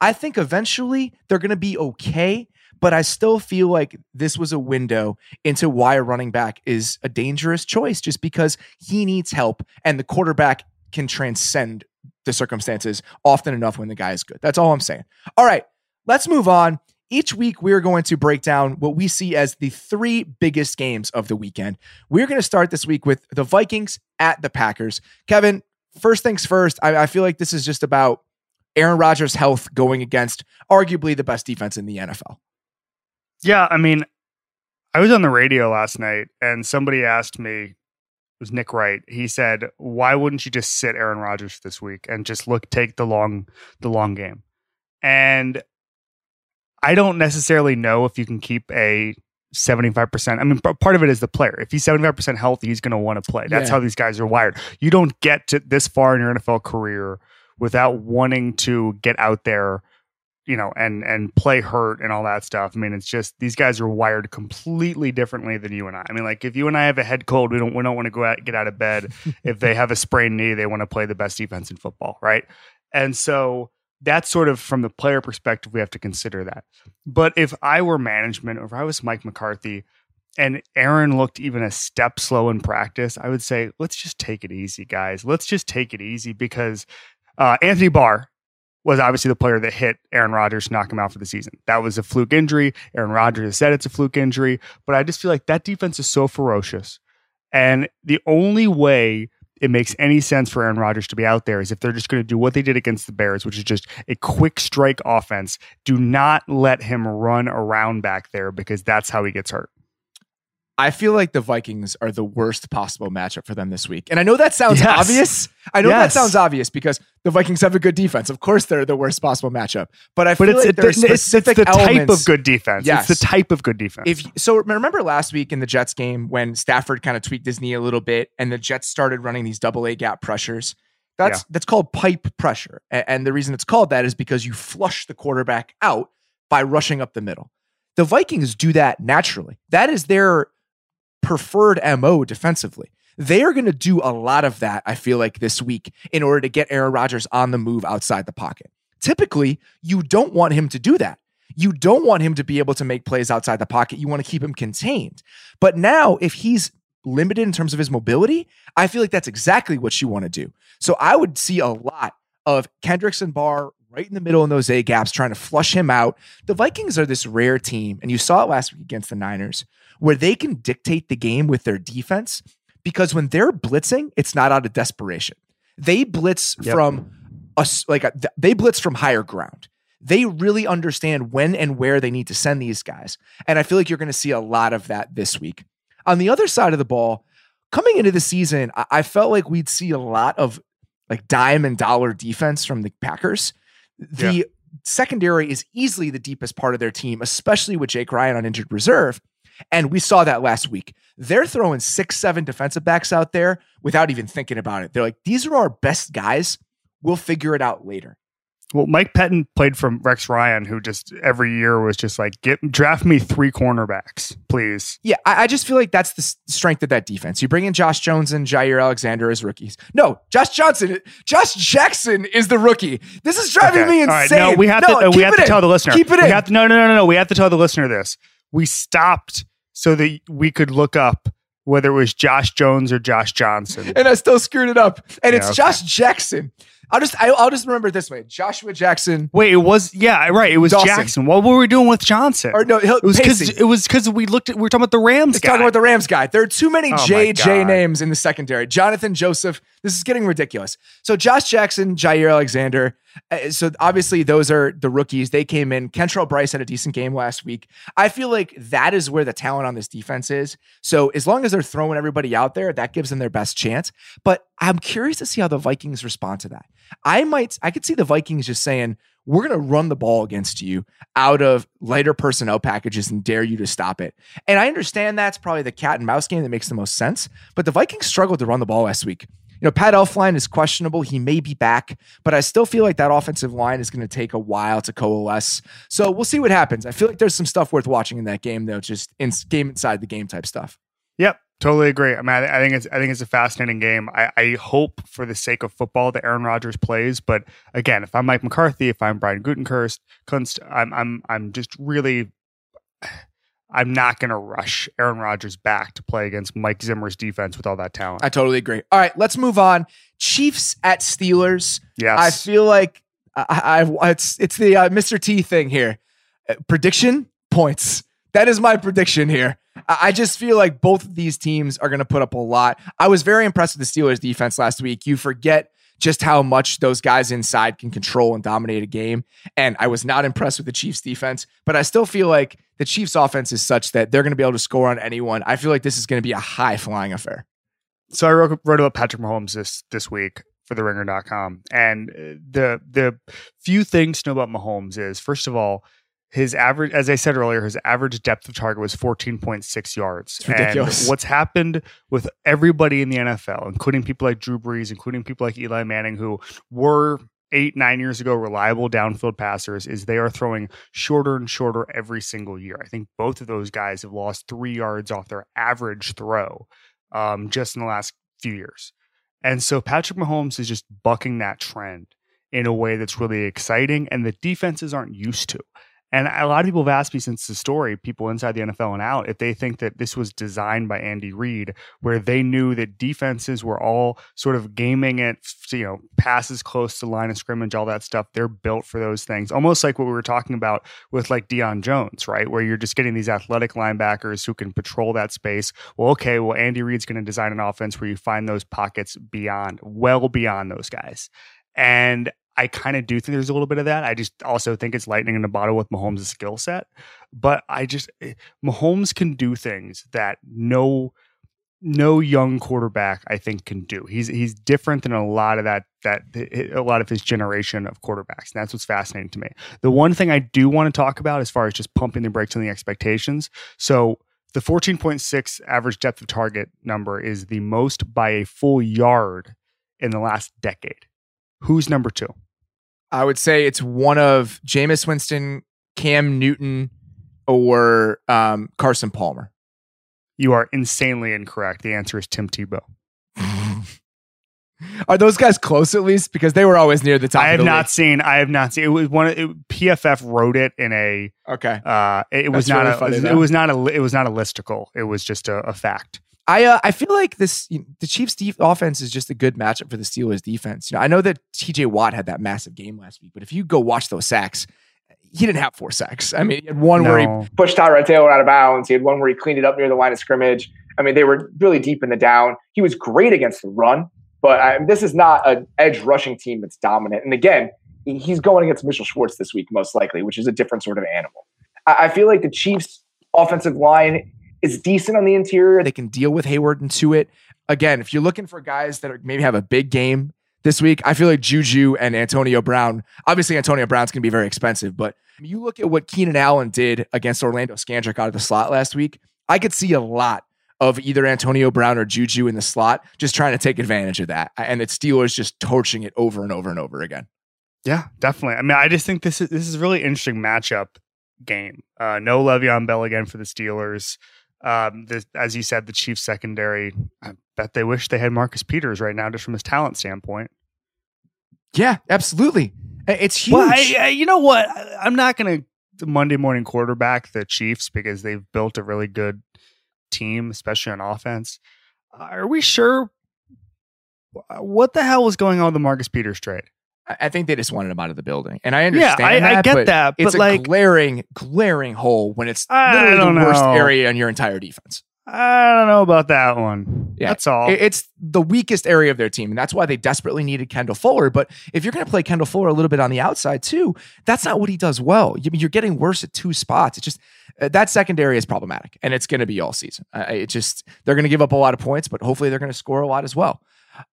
I think eventually they're going to be okay, but I still feel like this was a window into why a running back is a dangerous choice just because he needs help and the quarterback can transcend the circumstances often enough when the guy is good. That's all I'm saying. All right, let's move on. Each week, we're going to break down what we see as the three biggest games of the weekend. We're going to start this week with the Vikings at the Packers. Kevin, first things first, I, I feel like this is just about Aaron Rodgers' health going against arguably the best defense in the NFL. Yeah, I mean, I was on the radio last night and somebody asked me, it was Nick Wright. He said, "Why wouldn't you just sit Aaron Rodgers this week and just look take the long the long game?" And I don't necessarily know if you can keep a 75%. I mean, part of it is the player. If he's 75% healthy, he's going to want to play. That's Yeah. how these guys are wired. You don't get to this far in your NFL career without wanting to get out there you know, and and play hurt and all that stuff. I mean, it's just these guys are wired completely differently than you and I. I mean, like if you and I have a head cold, we don't we don't want to go out get out of bed. if they have a sprained knee, they want to play the best defense in football, right? And so that's sort of from the player perspective, we have to consider that. But if I were management, or if I was Mike McCarthy, and Aaron looked even a step slow in practice, I would say, let's just take it easy, guys. Let's just take it easy because uh, Anthony Barr was obviously the player that hit Aaron Rodgers to knock him out for the season. That was a fluke injury. Aaron Rodgers has said it's a fluke injury, but I just feel like that defense is so ferocious. And the only way it makes any sense for Aaron Rodgers to be out there is if they're just going to do what they did against the Bears, which is just a quick strike offense. Do not let him run around back there because that's how he gets hurt. I feel like the Vikings are the worst possible matchup for them this week. And I know that sounds Yes. obvious. I know that sounds obvious because the Vikings have a good defense. Of course, they're the worst possible matchup. But I But feel it's, like it, there's it's, it's specific the type of good defense. Yes. It's the type of good defense. If so, remember last week in the Jets game when Stafford kind of tweaked his knee a little bit, and the Jets started running these double A gap pressures. That's that's called pipe pressure, and the reason it's called that is because you flush the quarterback out by rushing up the middle. The Vikings do that naturally. That is their preferred mo defensively. They are going to do a lot of that. I feel like this week in order to get Aaron Rodgers on the move outside the pocket. Typically, you don't want him to do that. You don't want him to be able to make plays outside the pocket. You want to keep him contained. But now, if he's limited in terms of his mobility, I feel like that's exactly what you want to do. So I would see a lot of Kendricks and Barr right in the middle in those A gaps, trying to flush him out. The Vikings are this rare team, and you saw it last week against the Niners, where they can dictate the game with their defense because when they're blitzing, it's not out of desperation. They blitz Yep. from us like a, they blitz from higher ground. They really understand when and where they need to send these guys. And I feel like you're going to see a lot of that this week. On the other side of the ball, coming into the season, I, I felt like we'd see a lot of like dime and dollar defense from the Packers. The secondary is easily the deepest part of their team, especially with Jake Ryan on injured reserve. And we saw that last week. They're throwing six, seven defensive backs out there without even thinking about it. They're like, these are our best guys. We'll figure it out later. Well, Mike Pettine played from Rex Ryan, who just every year was just like, get draft me three cornerbacks, please. Yeah, I, I just feel like that's the strength of that defense. You bring in Josh Jones and Jaire Alexander as rookies. No, Josh Johnson, Josh Jackson is the rookie. This is driving Okay. me All right. insane. No, we have No, to. uh, we have to in. tell the listener. Keep it we in. Have to, no, no, no, no, no. We have to tell the listener this. We stopped so that we could look up whether it was Josh Jones or Josh Johnson. and I still screwed it up. And Yeah, it's okay. Josh Jackson. I'll just I, I'll just remember it this way: Joshua Jackson, Wait, it was yeah, right. It was Dawson. Jackson. What were we doing with Johnson? or no, he'll, it was because it was because we looked at we were talking about the Rams guy. talk about the Rams guy. There are too many Oh JJ names in the secondary. Johnathan Joseph. This is getting ridiculous. So Josh Jackson, Jaire Alexander. uh, So obviously those are the rookies. They came in. Kentrell Brice had a decent game last week. I feel like that is where the talent on this defense is. So as long as they're throwing everybody out there, that gives them their best chance. But I'm curious to see how the Vikings respond to that. I might, I could see the Vikings just saying, we're going to run the ball against you out of lighter personnel packages and dare you to stop it. And I understand that's probably the cat and mouse game that makes the most sense, but the Vikings struggled to run the ball last week. You know, Pat Elflein is questionable. He may be back, but I still feel like that offensive line is going to take a while to coalesce. So we'll see what happens. I feel like there's some stuff worth watching in that game, though, just in game inside the game type stuff. Yep, totally agree. I mean, I, I think it's I think it's a fascinating game. I, I, hope for the sake of football that Aaron Rodgers plays, but again, if I'm Mike McCarthy, if I'm Brian Gutekunst, Kunst, I'm I'm I'm just really I'm not going to rush Aaron Rodgers back to play against Mike Zimmer's defense with all that talent. I totally agree. All right, let's move on. Chiefs at Steelers. Yes, I feel like I, I it's it's the uh, Mr. T thing here. Uh, prediction points. That is my prediction here. I, just feel like both of these teams are going to put up a lot. I was very impressed with the Steelers defense last week. You forget just how much those guys inside can control and dominate a game. And I was not impressed with the Chiefs defense, but I still feel like the Chiefs offense is such that they're going to be able to score on anyone. I feel like this is going to be a high flying affair. So I wrote, wrote about Patrick Mahomes this this week for the ringer.com. And uh, the the few things to know about Mahomes is first of all, his average, as I said earlier, his average depth of target was 14.6 yards. It's ridiculous. And what's happened with everybody in the NFL, including people like Drew Brees, including people like Eli Manning, who were eight, nine years ago reliable downfield passers, is they are throwing shorter and shorter every single year. I think both of those guys have lost three yards off their average throw um, just in the last few years. And so Patrick Mahomes is just bucking that trend in a way that's really exciting and the defenses aren't used to. And a lot of people have asked me since the story, people inside the NFL and out, if they think that this was designed by Andy Reid, where they knew that defenses were all sort of gaming it, you know, passes close to line of scrimmage, all that stuff. They're built for those things. Almost like what we were talking about with like Deion Jones, right? Where you're just getting these athletic linebackers who can patrol that space. Well, okay, well, Andy Reid's going to design an offense where you find those pockets beyond, well beyond those guys. And I kind of do think there's a little bit of that. I just also think it's lightning in a bottle with Mahomes' skill set. But I just eh, Mahomes can do things that no no young quarterback I think can do. He's he's different than a lot of that that a lot of his generation of quarterbacks. And that's what's fascinating to me. The one thing I do want to talk about as far as just pumping the brakes on the expectations. So the 14.6 average depth of target number is the most by a full yard in the last decade. Who's number two? I would say it's one of Jameis Winston, Cam Newton, or um, Carson Palmer. You are insanely incorrect. The answer is Tim Tebow. Are those guys close at least? Because they were always near the top. I have not league. seen. I have not seen. It was one. It, PFF wrote it in a. Okay. Uh, it, it was not really a. funny, it was not a. It was not a listicle. It was just a, a fact. I uh, I feel like this you know, the Chiefs' def- offense is just a good matchup for the Steelers' defense. You know, I know that T.J. Watt had that massive game last week, but if you go watch those sacks, he didn't have four sacks. I mean, he had one where he No. pushed Tyrod Taylor out of bounds. He had one where he cleaned it up near the line of scrimmage. I mean, they were really deep in the down. He was great against the run, but I this is not an edge rushing team that's dominant. And again, he's going against Mitchell Schwartz this week, most likely, which is a different sort of animal. I, I feel like the Chiefs' offensive line is decent on the interior. they can deal with Heyward and it. Again, if you're looking for guys that are, maybe have a big game this week, I feel like Juju and Antonio Brown. Obviously, Antonio Brown's going to be very expensive, but you look at what Keenan Allen did against Orlando Scandrick out of the slot last week. I could see a lot of either Antonio Brown or Juju in the slot just trying to take advantage of that, and the Steelers just torching it over and over and over again. Yeah, definitely. I mean, I just think this is this is a really interesting matchup game. Uh, no Le'Veon Bell again for the Steelers. Um, the, as you said, the Chiefs secondary. I bet they wish they had Marcus Peters right now, just from his talent standpoint. Yeah, absolutely. It's huge. Well, I, I, you know what? I, I'm not going to Monday morning quarterback the Chiefs because they've built a really good team, especially on offense. Are we sure? What the hell was going on with the Marcus Peters trade? I I think they just wanted him out of the building, and I understand. I, I that, get but that, but it's a like, glaring, glaring hole when it's I literally the worst area in your entire defense. I don't know about that one. Yeah. That's all. It's the weakest area of their team, and that's why they desperately needed Kendall Fuller. But if you're going to play Kendall Fuller a little bit on the outside too, that's not what he does well. You- You're getting worse at two spots. It's just uh, that secondary is problematic, and it's going to be all season. It just they're going to give up a lot of points, but hopefully they're going to score a lot as well.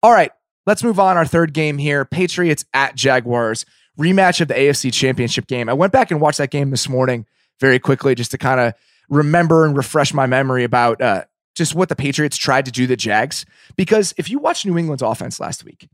All right, let's move on. Our third game here Patriots at Jaguars, rematch of the AFC Championship game. I went back and watched that game this morning very quickly just to kind of remember and refresh my memory about uh, just what the Patriots tried to do the Jags. Because if you watch New England's offense last week,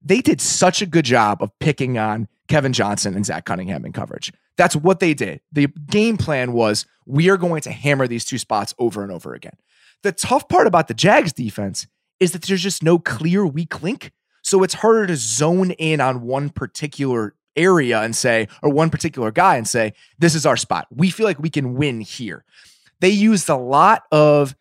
they did such a good job of picking on Kevin Johnson and Zach Cunningham in coverage. That's what they did. The game plan was we are going to hammer these two spots over and over again. The tough part about the Jags defense is that there's just no clear weak link. So it's harder to zone in on one particular area and say, or one particular guy and say, this is our spot. We feel like we can win here. They used a lot of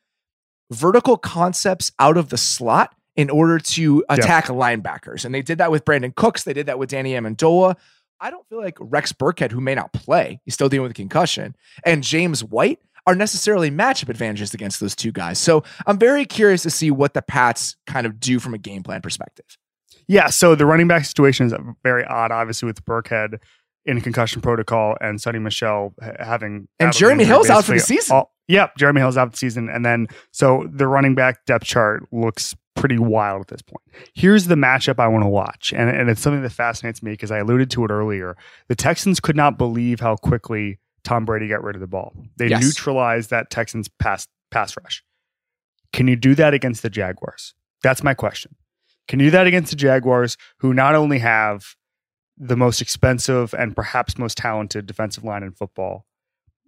vertical concepts out of the slot in order to attack linebackers. And they did that with Brandin Cooks. They did that with Danny Amendola. I don't feel like Rex Burkhead, who may not play, he's still dealing with a concussion, and James White are necessarily matchup advantages against those two guys. So I'm very curious to see what the Pats kind of do from a game plan perspective. Yeah, so the running back situation is very odd, obviously, with Burkhead in concussion protocol and Sony Michel having and Jeremy Hill's out for the season. All, yep, Jeremy Hill's out for the season, and then so the running back depth chart looks pretty wild at this point. Here's the matchup I want to watch, and, and it's something that fascinates me because I alluded to it earlier. The Texans could not believe how quickly Tom Brady got rid of the ball. They yes. neutralized that Texans pass pass rush. Can you do that against the Jaguars? That's my question. Can you do that against the Jaguars, who not only have the most expensive and perhaps most talented defensive line in football,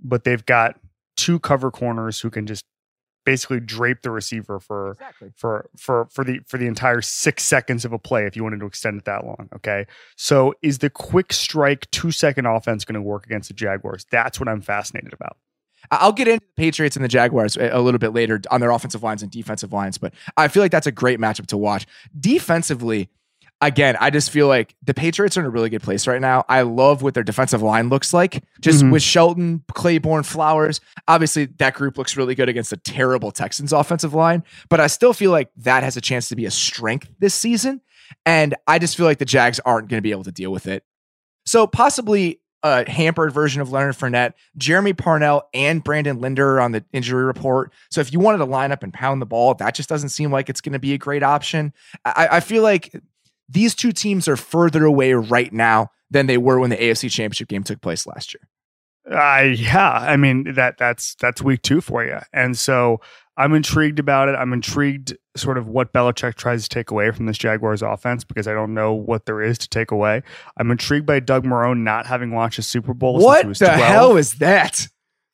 but they've got two cover corners who can just basically drape the receiver for exactly. for for for the for the entire six seconds of a play if you wanted to extend it that long. Okay, so is the quick strike two second offense going to work against the Jaguars? That's what I'm fascinated about. I'll get into the Patriots and the Jaguars eh, a little bit later on their offensive lines and defensive lines, but I feel like that's a great matchup to watch. Defensively, again, I just feel like the Patriots are in a really good place right now. I love what their defensive line looks like. Just mm-hmm. with Shelton, Clayborn, Flowers. Obviously, that group looks really good against a terrible Texans offensive line, but I still feel like that has a chance to be a strength this season. And I just feel like the Jags aren't going to be able to deal with it. So possibly a hampered version of Leonard Fournette, Jermey Parnell, and Brandon Linder on the injury report. So if you wanted to line up and pound the ball, that just doesn't seem like it's going to be a great option. I, I feel like these two teams are further away right now than they were when the AFC Championship game took place last year. Uh, yeah, I mean that that's that's week two for you, and so I'm intrigued about it. I'm intrigued, sort of what Belichick tries to take away from this Jaguars offense because I don't know what there is to take away. I'm intrigued by Doug Marrone not having watched a Super Bowl. What the 12. hell is that?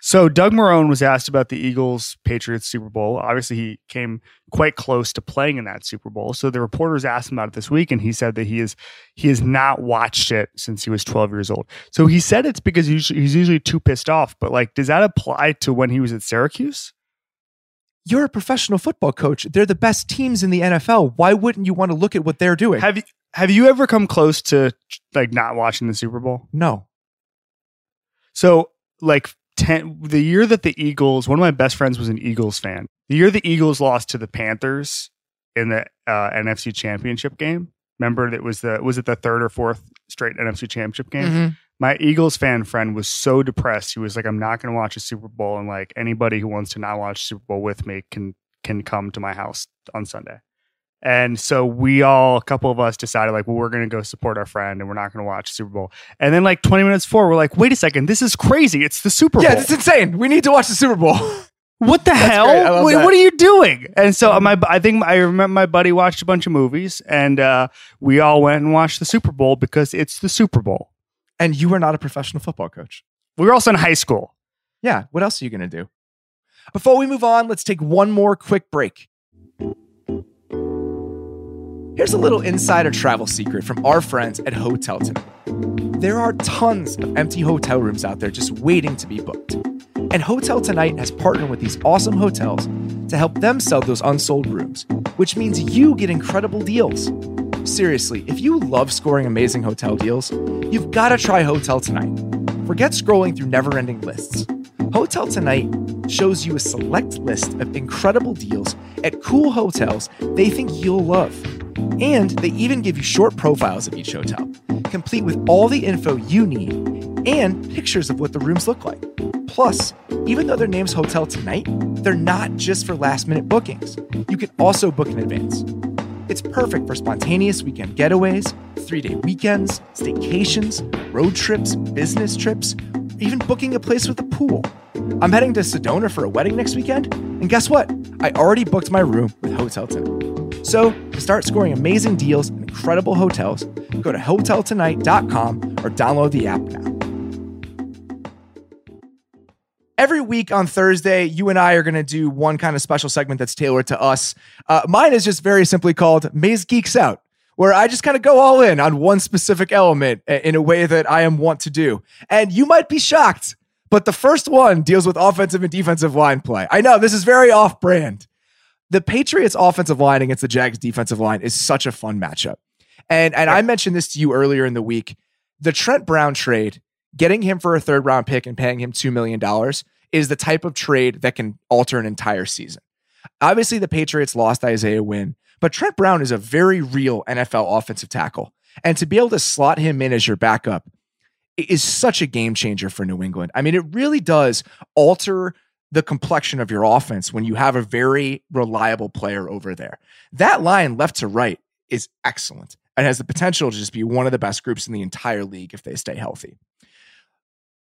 So Doug Marrone was asked about the Eagles Patriots Super Bowl. Obviously, he came quite close to playing in that Super Bowl. So the reporters asked him about it this week, and he said that he is he has not watched it since he was 12 years old. So he said it's because he's, he's usually too pissed off. But like, does that apply to when he was at Syracuse? You're a professional football coach. They're the best teams in the NFL. Why wouldn't you want to look at what they're doing? Have you have you ever come close to like not watching the Super Bowl? No. So like ten, the year that the Eagles, one of my best friends was an Eagles fan. The year the Eagles lost to the Panthers in the uh, NFC Championship game. Remember that was the was it the third or fourth straight NFC Championship game? Mm-hmm. My Eagles fan friend was so depressed. He was like, "I'm not going to watch a Super Bowl, and like anybody who wants to not watch Super Bowl with me can can come to my house on Sunday." And so we all, a couple of us decided like, well, we're going to go support our friend and we're not going to watch Super Bowl. And then like 20 minutes forward, we're like, wait a second, this is crazy. It's the Super Bowl. Yeah, it's insane. We need to watch the Super Bowl. What the hell? Wait, what are you doing? And so my, I think I remember my buddy watched a bunch of movies and uh, we all went and watched the Super Bowl because it's the Super Bowl. And you were not a professional football coach. We were also in high school. Yeah. What else are you going to do? Before we move on, let's take one more quick break. Here's a little insider travel secret from our friends at Hotel Tonight. There are tons of empty hotel rooms out there just waiting to be booked. And Hotel Tonight has partnered with these awesome hotels to help them sell those unsold rooms, which means you get incredible deals. Seriously, if you love scoring amazing hotel deals, you've got to try Hotel Tonight. Forget scrolling through never ending lists. Hotel Tonight shows you a select list of incredible deals at cool hotels they think you'll love. And they even give you short profiles of each hotel, complete with all the info you need and pictures of what the rooms look like. Plus, even though their name's Hotel Tonight, they're not just for last minute bookings. You can also book in advance. It's perfect for spontaneous weekend getaways, three day weekends, staycations, road trips, business trips, even booking a place with a pool. I'm heading to Sedona for a wedding next weekend, and guess what? I already booked my room with Hotel Tonight. So, to start scoring amazing deals and incredible hotels, go to hoteltonight.com or download the app now. Every week on Thursday, you and I are going to do one kind of special segment that's tailored to us. Uh, mine is just very simply called Mays Geeks Out, where I just kind of go all in on one specific element in a way that I am wont to do. And you might be shocked, but the first one deals with offensive and defensive line play. I know this is very off brand. The Patriots' offensive line against the Jags' defensive line is such a fun matchup. And, and I mentioned this to you earlier in the week. The Trent Brown trade getting him for a third round pick and paying him $2 million is the type of trade that can alter an entire season. Obviously, the Patriots lost Isaiah Wynn, but Trent Brown is a very real NFL offensive tackle. And to be able to slot him in as your backup is such a game changer for New England. I mean, it really does alter the complexion of your offense when you have a very reliable player over there. That line left to right is excellent and has the potential to just be one of the best groups in the entire league if they stay healthy.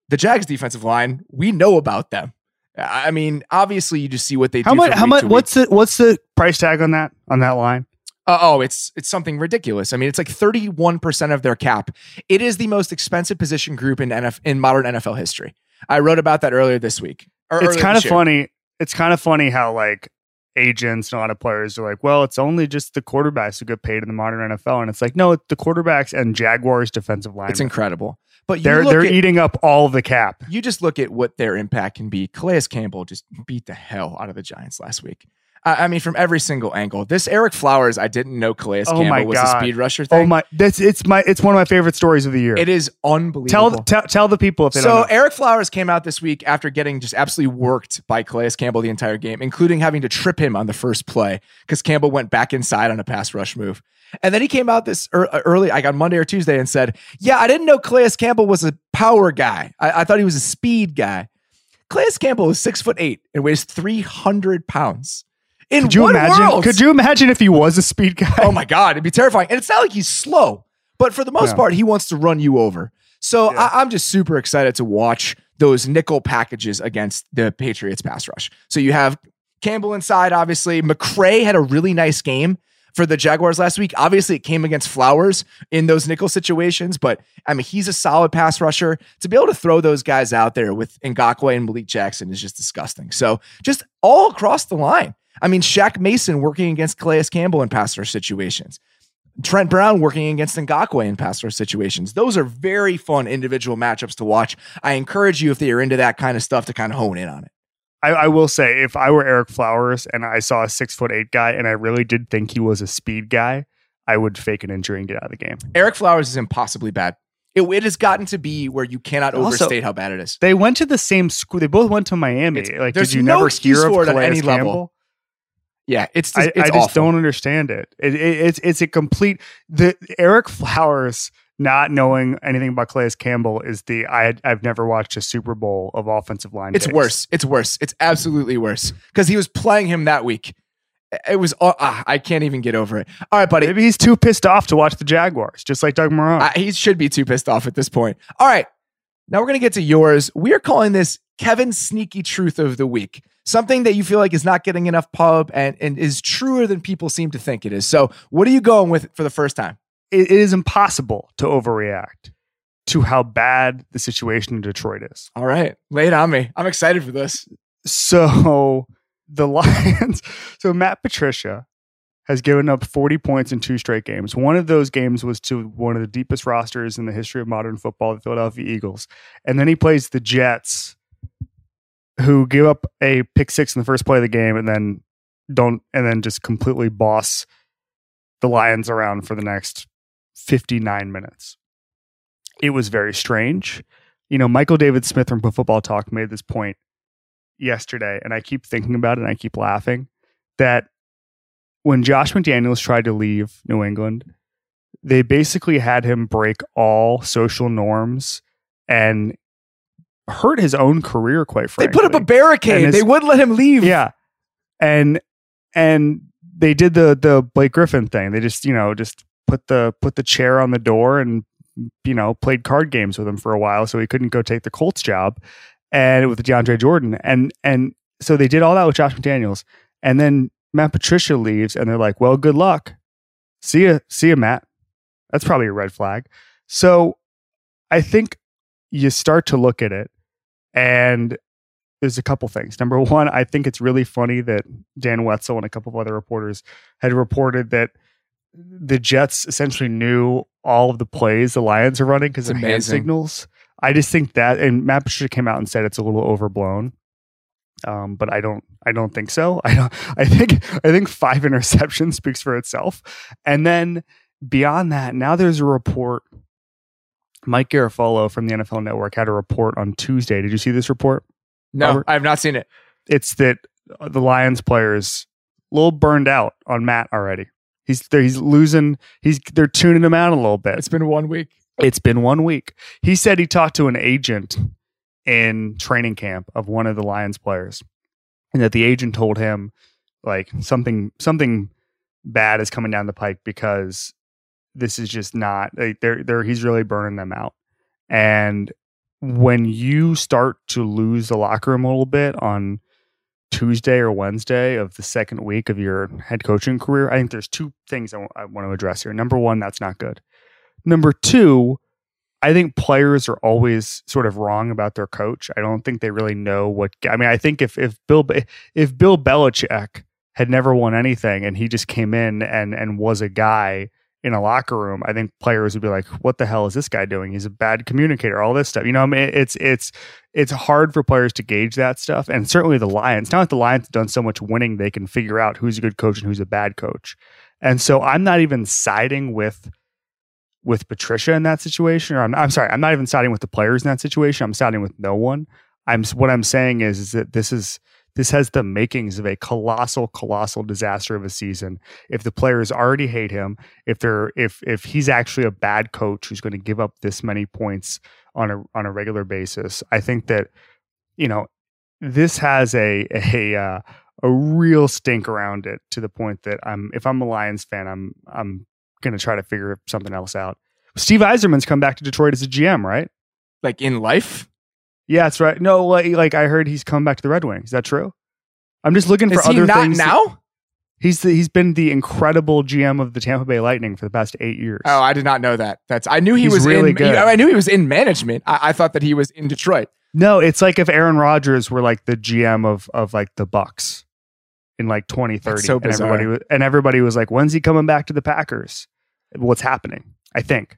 The Jags defensive line, we know about them. I mean, obviously, you just see what they how do. Much, how much? What's the what's the price tag on that on that line? Uh, oh, it's it's something ridiculous. I mean, it's like thirty one percent of their cap. It is the most expensive position group in NF, in modern NFL history. I wrote about that earlier this week. It's kind of funny. It's kind of funny how like agents and a lot of players are like, well, it's only just the quarterbacks who get paid in the modern NFL, and it's like, no, the quarterbacks and Jaguars defensive line. It's incredible. But they're they're at, eating up all the cap. You just look at what their impact can be. Calais Campbell just beat the hell out of the Giants last week. I mean, from every single angle. This Ereck Flowers, I didn't know Calais oh Campbell was a speed rusher oh thing. Oh my, that's it's my it's one of my favorite stories of the year. It is unbelievable. Tell tell, tell the people if they so Ereck Flowers came out this week after getting just absolutely worked by Calais Campbell the entire game, including having to trip him on the first play because Campbell went back inside on a pass rush move. And then he came out this uh, early, like on Monday or Tuesday, and said, "Yeah, I didn't know Calais Campbell was a power guy. I, I thought he was a speed guy." Calais Campbell is six foot eight and weighs three hundred pounds. In could you imagine? World? Could you imagine if he was a speed guy? Oh my god, it'd be terrifying. And it's not like he's slow, but for the most yeah. part, he wants to run you over. So yeah. I, I'm just super excited to watch those nickel packages against the Patriots pass rush. So you have Campbell inside, obviously. McCray had a really nice game for the Jaguars last week. Obviously, it came against Flowers in those nickel situations, but I mean, he's a solid pass rusher. To be able to throw those guys out there with Ngakoue and Malik Jackson is just disgusting. So, just all across the line. I mean, Shaq Mason working against Calais Campbell in pass rush situations. Trent Brown working against Ngakoue in pass rush situations. Those are very fun individual matchups to watch. I encourage you, if you're into that kind of stuff, to kind of hone in on it. I, I, will say, if I were Ereck Flowers and I saw a six foot eight guy and I really did think he was a speed guy, I would fake an injury and get out of the game. Ereck Flowers is impossibly bad. It, it has gotten to be where you cannot also, overstate how bad it is. They went to the same school. They both went to Miami. It's, like, did you no never hear of Calais any Campbell? level. Yeah, it's just, I, it's I just don't understand it. It, it. It's it's a complete the Ereck Flowers not knowing anything about Calais Campbell is the I I've never watched a Super Bowl of offensive line. It's worse. It's worse. It's absolutely worse because he was playing him that week. It was uh, uh, I can't even get over it. All right, buddy. Maybe he's too pissed off to watch the Jaguars, just like Doug Marrone. Uh, he should be too pissed off at this point. All right, now we're gonna get to yours. We are calling this Kevin's sneaky truth of the week. Something that you feel like is not getting enough pub and, and is truer than people seem to think it is. So, what are you going with for the first time? it is impossible to overreact to how bad the situation in Detroit is. All right, lay it on me. I'm excited for this. So the Lions, so Matt Patricia has given up 40 points in two straight games. One of those games was to one of the deepest rosters in the history of modern football, the Philadelphia Eagles. And then he plays the Jets, who give up a pick six in the first play of the game and then don't and then just completely boss the Lions around for the next 59 minutes. It was very strange. You know, Michael David Smith from Football Talk made this point yesterday, and I keep thinking about it and I keep laughing that when Josh McDaniels tried to leave New England, they basically had him break all social norms and hurt his own career quite frankly. They put up a barricade. His, they wouldn't let him leave. Yeah. And and they did the the Blake Griffin thing. They just you know just put the put the chair on the door and you know played card games with him for a while, so he couldn't go take the Colts job, and with DeAndre Jordan, and and so they did all that with Josh McDaniels, and then Matt Patricia leaves, and they're like, "Well, good luck, see ya, see ya, Matt." That's probably a red flag. So I think you start to look at it, and there's a couple things. Number one, I think it's really funny that Dan Wetzel and a couple of other reporters had reported that the Jets essentially knew all of the plays the Lions are running because of hand signals. I just think that, and Matt Patricia came out and said it's a little overblown. Um, but I don't, I don't think so. I don't. I think, I think five interceptions speaks for itself. And then beyond that, now there's a report. Mike Garafolo from the NFL Network had a report on Tuesday. Did you see this report? No, Robert? I have not seen it. It's that the Lions players a little burned out on Matt already. He's he's losing. He's they're tuning him out a little bit. It's been one week. It's been one week. He said he talked to an agent in training camp of one of the Lions players, and that the agent told him like something something bad is coming down the pike because this is just not like they're they're he's really burning them out. And when you start to lose the locker room a little bit on Tuesday or Wednesday of the second week of your head coaching career, I think there's two things I wa- I want to address here. Number one, that's not good. Number two, I think players are always sort of wrong about their coach. I don't think they really know what. I mean, I think if if Bill if Bill Belichick had never won anything and he just came in and and was a guy in a locker room, I think players would be like, "What the hell is this guy doing? He's a bad communicator." All this stuff, you know. I mean, it's it's it's hard for players to gauge that stuff, and certainly the Lions. Now that the Lions have done so much winning, they can figure out who's a good coach and who's a bad coach. And so I'm not even siding with with Patricia in that situation, or I'm, I'm sorry, I'm not even siding with the players in that situation. I'm siding with no one. I'm what I'm saying is, is that this is this has the makings of a colossal, colossal disaster of a season. If the players already hate him, if they're if if he's actually a bad coach who's going to give up this many points on a on a regular basis, I think that you know this has a a uh, a real stink around it to the point that I'm if I'm a Lions fan, I'm I'm going to try to figure something else out. Steve Yzerman's come back to Detroit as a GM, right? Like in life, Yeah, that's right. No, like, like I heard he's come back to the Red Wings. Is that true? I'm just looking for is he other not things. now? He's the, he's been the incredible GM of the Tampa Bay Lightning for the past eight years. Oh, I did not know that. That's I knew he He's was really in. good. I knew he was in management. I, I thought that he was in Detroit. no, it's like if Aaron Rodgers were like the GM of of like the Bucks in like 2030, That's so and everybody was, and everybody was like, "When's he coming back to the Packers?" What's happening? I think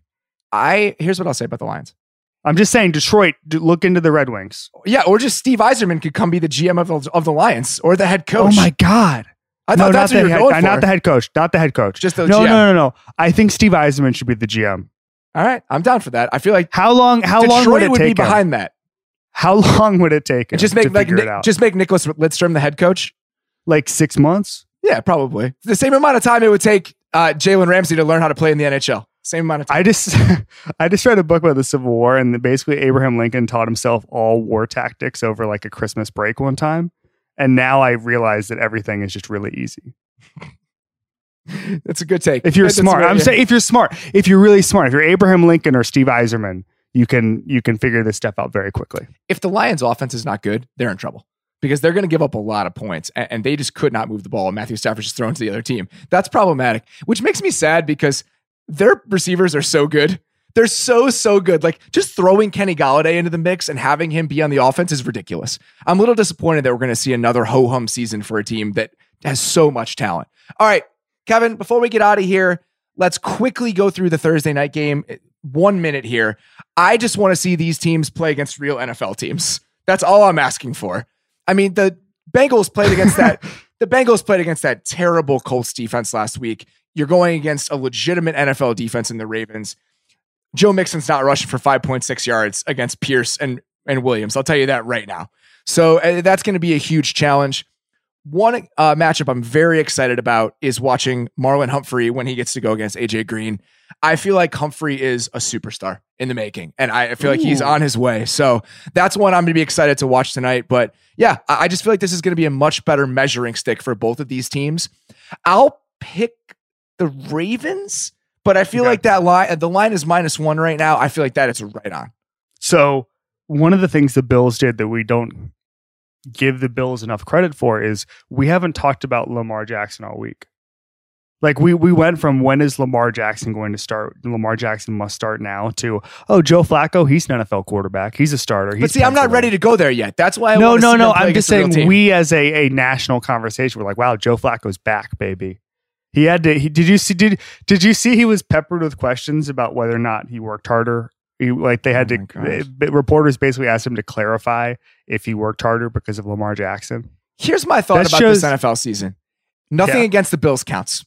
I here's what I'll say about the Lions. I'm just saying, Detroit. Look into the Red Wings. Yeah, or just Steve Yzerman could come be the GM of the, of the Lions or the head coach. Oh my god! I no, thought that's not what the you're head, going uh, for. not the head coach. Not the head coach. Just the no, GM. no, no, no. I think Steve Yzerman should be the GM. All right, I'm down for that. I feel like How long? How Detroit long would it would take? be him? behind that. How long would it take? Just make like Nick, it out? just make Nicklas Lidstrom the head coach. Like six months. Yeah, probably the same amount of time it would take uh, Jalen Ramsey to learn how to play in the NHL. Same amount of time. I just I just read a book about the Civil War, and basically Abraham Lincoln taught himself all war tactics over like a Christmas break one time, and now I realize that everything is just really easy. That's a good take. If you're That's smart, I'm yeah. saying if you're smart, if you're really smart, if you're Abraham Lincoln or Steve Yzerman, you can you can figure this stuff out very quickly. if the Lions' offense is not good, they're in trouble because they're going to give up a lot of points, and, and they just could not move the ball. And Matthew Stafford's just thrown to the other team. That's problematic, which makes me sad because their receivers are so good. They're so so good. Like just throwing Kenny Golladay into the mix and having him be on the offense is ridiculous. I'm a little disappointed that we're going to see another ho hum season for a team that has so much talent. All right, Kevin. Before we get out of here, let's quickly go through the Thursday night game. Uh, one minute here. I just want to see these teams play against real NFL teams. That's all I'm asking for. I mean, the Bengals played against that. the Bengals played against that terrible Colts defense last week. You're going against a legitimate NFL defense in the Ravens. Joe Mixon's not rushing for 5.6 yards against Pierce and and Williams. I'll tell you that right now. So uh, that's going to be a huge challenge. One uh, matchup I'm very excited about is watching Marlon Humphrey when he gets to go against AJ Green. I feel like Humphrey is a superstar in the making, and I feel like he's on his way. So that's one I'm going to be excited to watch tonight. But yeah, I I just feel like this is going to be a much better measuring stick for both of these teams. I'll pick the Ravens, but I feel Okay. like that line the line is minus one right now. I feel like that is right on. So one of the things the Bills did that we don't give the Bills enough credit for is we haven't talked about Lamar Jackson all week. Like we we went from when is Lamar Jackson going to start? Lamar Jackson must start now to oh Joe Flacco he's an NFL quarterback he's a starter. But see, I'm not ready to go there yet. That's why I no no no I'm just saying we as a a national conversation we're like wow Joe Flacco's back baby. He had to. He, did you see? Did did you see? He was peppered with questions about whether or not he worked harder. He, like they had Oh to. gosh. uh, reporters basically asked him to clarify if he worked harder because of Lamar Jackson. Here's my thought That about shows- this NFL season. Nothing Yeah. against the Bills counts.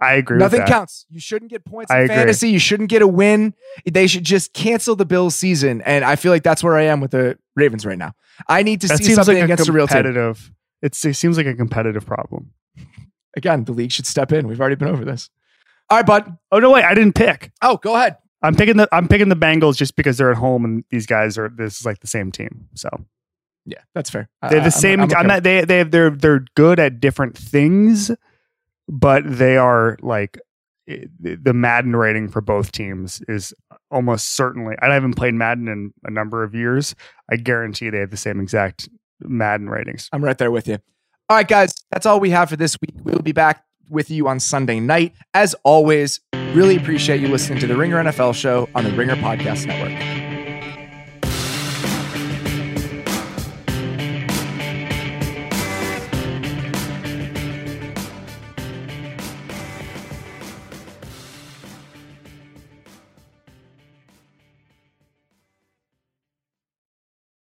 I agree. Nothing with that. counts. You shouldn't get points I in agree. fantasy. You shouldn't get a win. They should just cancel the Bills season. And I feel like that's where I am with the Ravens right now. I need to That see seems something like against a real team. competitive. It's, it seems like a competitive problem. Again, the league should step in. We've already been over this. All right, bud. Oh no, wait! I didn't pick. Oh, go ahead. I'm picking the. I'm picking the Bengals just because they're at home and these guys are. This is like the same team. So Yeah, that's fair. they're the same. I'm, I'm, I'm not. They they they're they're good at different things, but they are like eh, the Madden rating for both teams is almost certainly. I haven't played Madden in a number of years. I guarantee they have the same exact Madden ratings. I'm right there with you. All right, guys, that's all we have for this week. We'll be back with you on Sunday night. As always, really appreciate you listening to the Ringer NFL show on the Ringer Podcast Network.